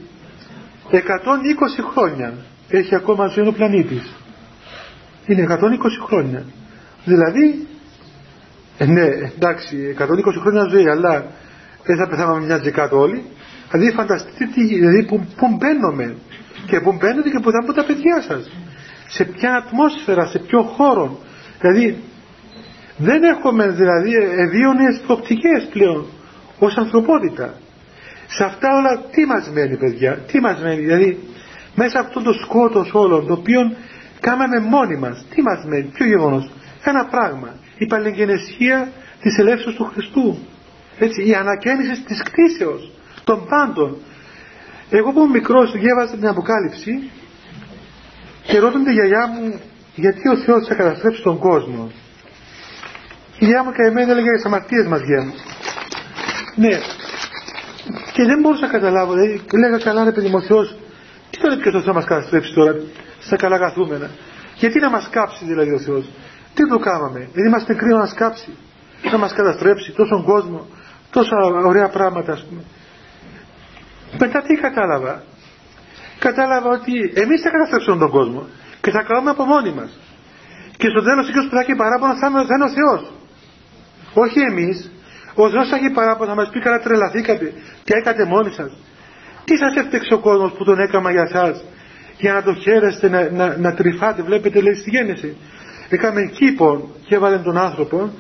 120 χρόνια έχει ακόμα ζωή ο πλανήτης. Είναι 120 χρόνια. Δηλαδή, ε, ναι, εντάξει, 120 χρόνια ζωή, αλλά δεν θα πεθάνουμε μιας και κάτω όλοι. Δηλαδή, φανταστείτε τι, δηλαδή, που, που μπαίνουμε και που μπαίνετε και που θα τα παιδιά σας. Σε ποια ατμόσφαιρα, σε ποιο χώρο. Δηλαδή, δεν έχουμε δηλαδή ευίωνες προοπτικές πλέον ως ανθρωπότητα. Σε αυτά όλα τι μας μένει παιδιά, τι μας μένει, δηλαδή μέσα αυτό το σκότος όλων το οποίο κάναμε μόνοι μας, τι μας μένει, ποιο γεγονός, ένα πράγμα, η παλαιγενεσία της ελεύσεως του Χριστού, έτσι, η ανακαίνιση της κτήσεως των πάντων. Εγώ που μικρός διέβαζα την Αποκάλυψη και ρώτονται γιαγιά μου γιατί ο Θεός θα καταστρέψει τον κόσμο; Η γιαγιά μου καημένη έλεγε για τι αμαρτίε μα γέμου. Ναι. Και δεν μπορούσα να καταλάβω. Δηλαδή, λέγα καλά ρε παιδί μου, ο Θεός, τι τώρα ποιος θα μας καταστρέψει τώρα στα καλά καθούμενα. Γιατί να μας κάψει δηλαδή ο Θεός. Τι το κάναμε; Δεν είμαστε κρύο να μας κάψει. Να μας καταστρέψει τόσον κόσμο. Τόσα ωραία πράγματα ας πούμε. Μετά τι κατάλαβα. Κατάλαβα ότι εμείς θα καταστρέψουμε τον κόσμο. Και θα κάνουμε από μόνοι μας. Και στο τέλος εκείνος που θα έχει παράπονο θα είναι ο Θεός. Όχι εμείς. Ο Θεός θα έχει παράπονα να μας πει καλά τρελαθήκατε και έκατε μόνοι σας. Τι σας έφτιαξε ο κόσμος που τον έκαμα για σας για να το χαίρεστε, να, να, να τρυφάτε. Βλέπετε λέει στη γέννηση. Έκαμε κήπον και έβαλε τον άνθρωπο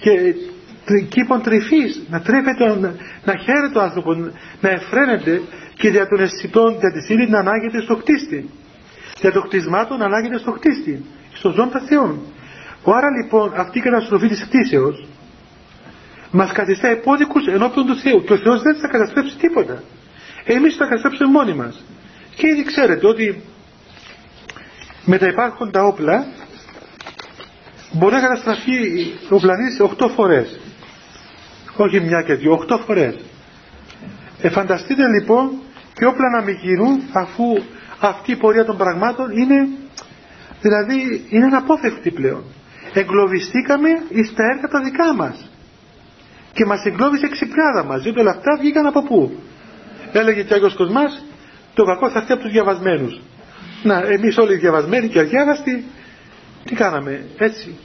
και κήπον τρυφής, να τρέφεται, να, να χαίρεται ο άνθρωπο, να εφραίνεται και δια των αισθητών, δια της ύλης να ανάγεται στο κτίστη. Για το κτισμά του να ανάγεται στο κτίστη, στο ζώο των Θεών. Άρα λοιπόν αυτή η καταστροφή της κτίσεως μας καθιστά υπόδικους ενώπιον του Θεού και ο Θεός δεν θα καταστρέψει τίποτα εμείς θα καταστρέψουμε μόνοι μας και ήδη ξέρετε ότι με τα υπάρχοντα όπλα μπορεί να καταστραφεί ο πλανήτης 8 φορές. Όχι μια και δύο, 8 φορές. Εφανταστείτε λοιπόν και όπλα να μην γίνουν αφού αυτή η πορεία των πραγμάτων είναι δηλαδή είναι αναπόφευκτη πλέον. Εγκλωβιστήκαμε στα έργα τα δικά μας. Και μας εγκλώβησε ξυπνάδα μας. Διότι όλα αυτά βγήκαν από πού; Έλεγε και ο Άγιος Κοσμάς το κακό θα έρθει από τους διαβασμένους. Να εμείς όλοι διαβασμένοι και αδιάβαστοι τι κάναμε έτσι;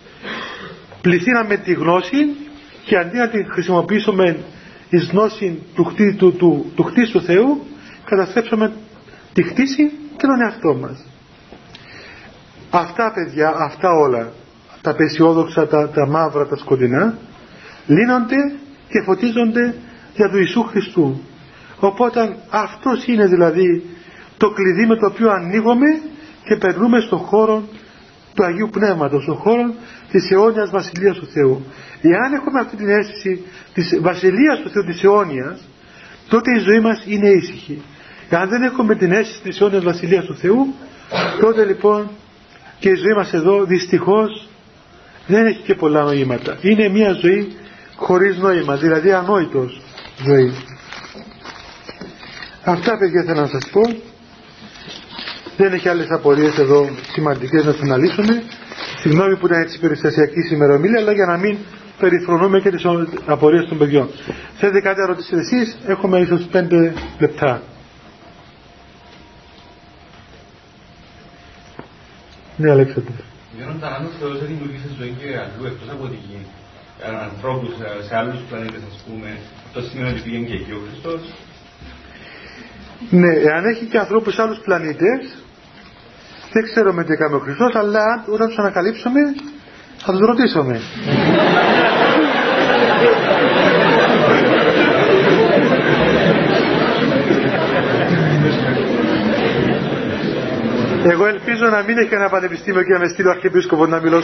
Πληθύναμε τη γνώση και αντί να τη χρησιμοποιήσουμε εις γνώση του, του, του, του χτίσου Θεού καταστρέψαμε τη χτίση και τον εαυτό μας αυτά παιδιά αυτά όλα τα πεσιόδοξα τα, τα μαύρα τα σκοτεινά λύνονται και φωτίζονται για του Ιησού Χριστού. Οπότε αυτός είναι δηλαδή το κλειδί με το οποίο ανοίγουμε και περνούμε στον χώρο του Αγίου Πνεύματος, στον χώρο της αιώνιας Βασιλείας του Θεού. Εάν έχουμε αυτή την αίσθηση της Βασιλείας του Θεού της αιώνιας, τότε η ζωή μας είναι ήσυχη. Εάν δεν έχουμε την αίσθηση της αιώνιας Βασιλείας του Θεού, τότε λοιπόν και η ζωή μας εδώ δυστυχώς δεν έχει και πολλά νοήματα. Είναι μια ζωή χωρίς νόημα, δηλαδή ανόητος ζωή. Αυτά παιδιά θέλω να σας πω. Δεν έχει άλλες απορίες εδώ σημαντικές να τις αναλύσουμε. Συγγνώμη που ήταν έτσι περιστασιακή σήμερα ομίλια, αλλά για να μην περιφρονούμε και τις απορίες των παιδιών. Θέλετε κάτι να ρωτήσετε εσείς, έχουμε ίσως πέντε λεπτά. Ναι, Αλέξανδρο. Γιώργο, αν ο Θεός δημιουργήσει ζωή και αλλού εκτός από τη γη, ε, ανθρώπους σε άλλους πλανήτες ας πούμε, αυτό σημαίνει ότι πήγαινε και εκεί ο Χριστός. Ναι, εάν έχει και ανθρώπους σε άλλους πλανήτες, δεν ξέρω με τι έκανε ο Χριστός, αλλά όταν τους ανακαλύψουμε θα τους ρωτήσουμε. Εγώ ελπίζω να μην έχει ένα πανεπιστήμιο και να με στείλει ο Αρχιεπίσκοπος να μιλώ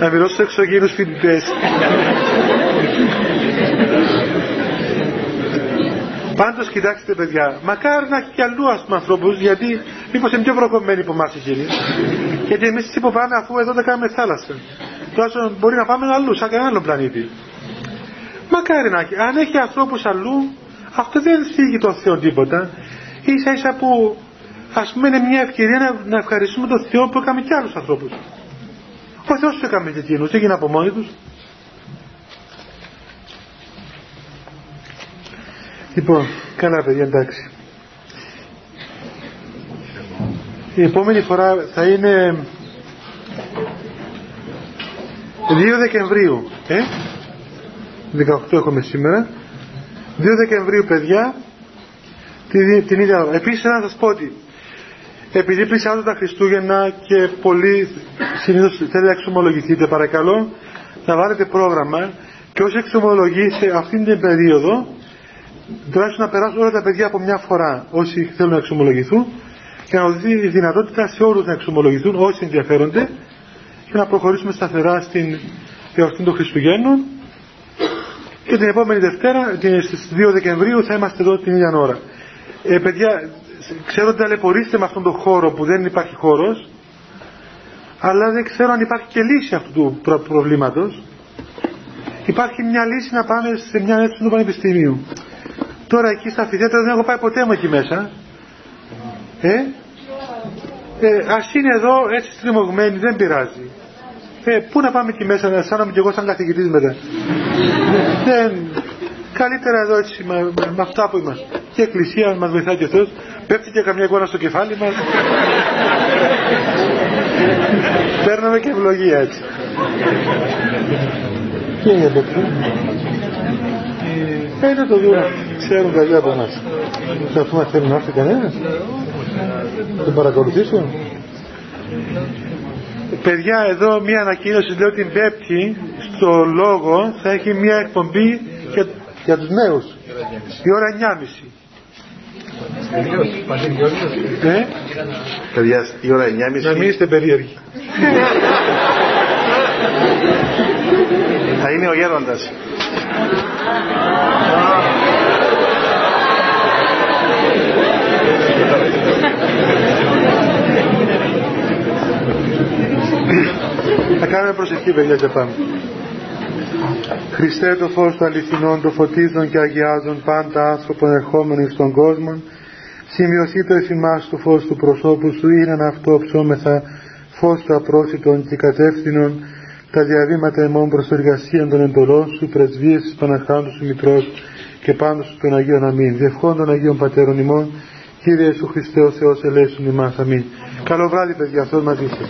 να μιλώ στους εξωγήινους φοιτητές. Πάντως κοιτάξτε παιδιά, μακάρι να έχει και αλλού ας πούμε ανθρώπους, γιατί μήπως είναι πιο προκομμένοι από εμάς εκείνοι. Γιατί εμείς τις που πάμε αφού εδώ δεν κάνουμε θάλασσα. Τόσο μπορεί να πάμε αλλού, σαν κανένα άλλο πλανήτη. Μακάρι να έχει. Αν έχει ανθρώπους αλλού, αυτό δεν θίγει τον Θεό τίποτα. Ίσα ίσα που ας πούμε είναι μια ευκαιρία να, να ευχαριστούμε τον Θεό που έκαμε και άλλους ανθρώπους. Ο Θεός τους έκαμε και εκείνους, δεν από μόνοι τους. Λοιπόν, καλά παιδιά, εντάξει. Η επόμενη φορά θα είναι 2 Δεκεμβρίου. Ε; 18 έχουμε σήμερα. 2 Δεκεμβρίου παιδιά την, την ίδια ώρα. Επίσης να σας πω ότι επειδή πλησιάζουν τα Χριστούγεννα και πολύ συνήθως θέλετε να εξομολογηθείτε παρακαλώ να βάλετε πρόγραμμα και όσοι εξομολογείτε αυτήν την περίοδο τουλάχιστον να περάσουν όλα τα παιδιά από μια φορά όσοι θέλουν να εξομολογηθούν και να δοθεί η δυνατότητα σε όλους να εξομολογηθούν όσοι ενδιαφέρονται και να προχωρήσουμε σταθερά στην εορτή των Χριστουγέννων και την επόμενη Δευτέρα στις 2 Δεκεμβρίου θα είμαστε εδώ την ίδια ώρα. Ε, παιδιά, ξέρω ότι ταλαιπωρήσετε με αυτόν τον χώρο που δεν υπάρχει χώρος αλλά δεν ξέρω αν υπάρχει και λύση αυτού του προ προβλήματος. Υπάρχει μια λύση να πάμε σε μια αίθουσα του Πανεπιστημίου. Τώρα εκεί στα φιδέτρα δεν έχω πάει ποτέ μου εκεί μέσα. Ε, ε, ας είναι εδώ έτσι στριμωγμένοι, δεν πειράζει. Ε, πού να πάμε εκεί μέσα, να αισθάνομαι κι εγώ σαν καθηγητής μετά. δεν, καλύτερα εδώ έτσι με, με, αυτά που είμαστε. Και η εκκλησία μας βοηθάει και ο Θεός. Πέφτει και καμιά εικόνα στο κεφάλι μας. Παίρνουμε και ευλογία έτσι. Τι είναι το ε, είναι το δούμε. Ξέρουν καλή από εμάς. Θα πούμε θέλουν να έρθει κανένας; Τον παρακολουθήσω. Παιδιά, εδώ μία ανακοίνωση λέω την Πέμπτη στο λόγο θα έχει μία εκπομπή για, για τους νέους. Η ώρα 9.30. Ε; Παιδιά, η ώρα 9.30. Να μην είστε περίεργοι. Θα είναι ο γέροντας. Θα κάνουμε προσευχή παιδιά και πάμε. Χριστέ το φως του αληθινών, το φωτίζουν και αγιάζουν πάντα άνθρωπο ερχόμενοι στον κόσμο, σημειωθεί το εφημάς το φως του προσώπου σου, είναι αυτό ψώμεθα φως του απρόσιτων και κατεύθυνων, τα διαβήματα εμών προς εργασία των εντολών σου, πρεσβείες της Παναχάντου σου Μητρός και πάντως σου των Αγίων Αμήν. Διευχών των Αγίων Πατέρων ημών, Κύριε Ιησού Χριστέ ο Θεός ελέησον ημάς. Αμήν. Καλό βράδυ παιδιά, αυτός μαζί σας.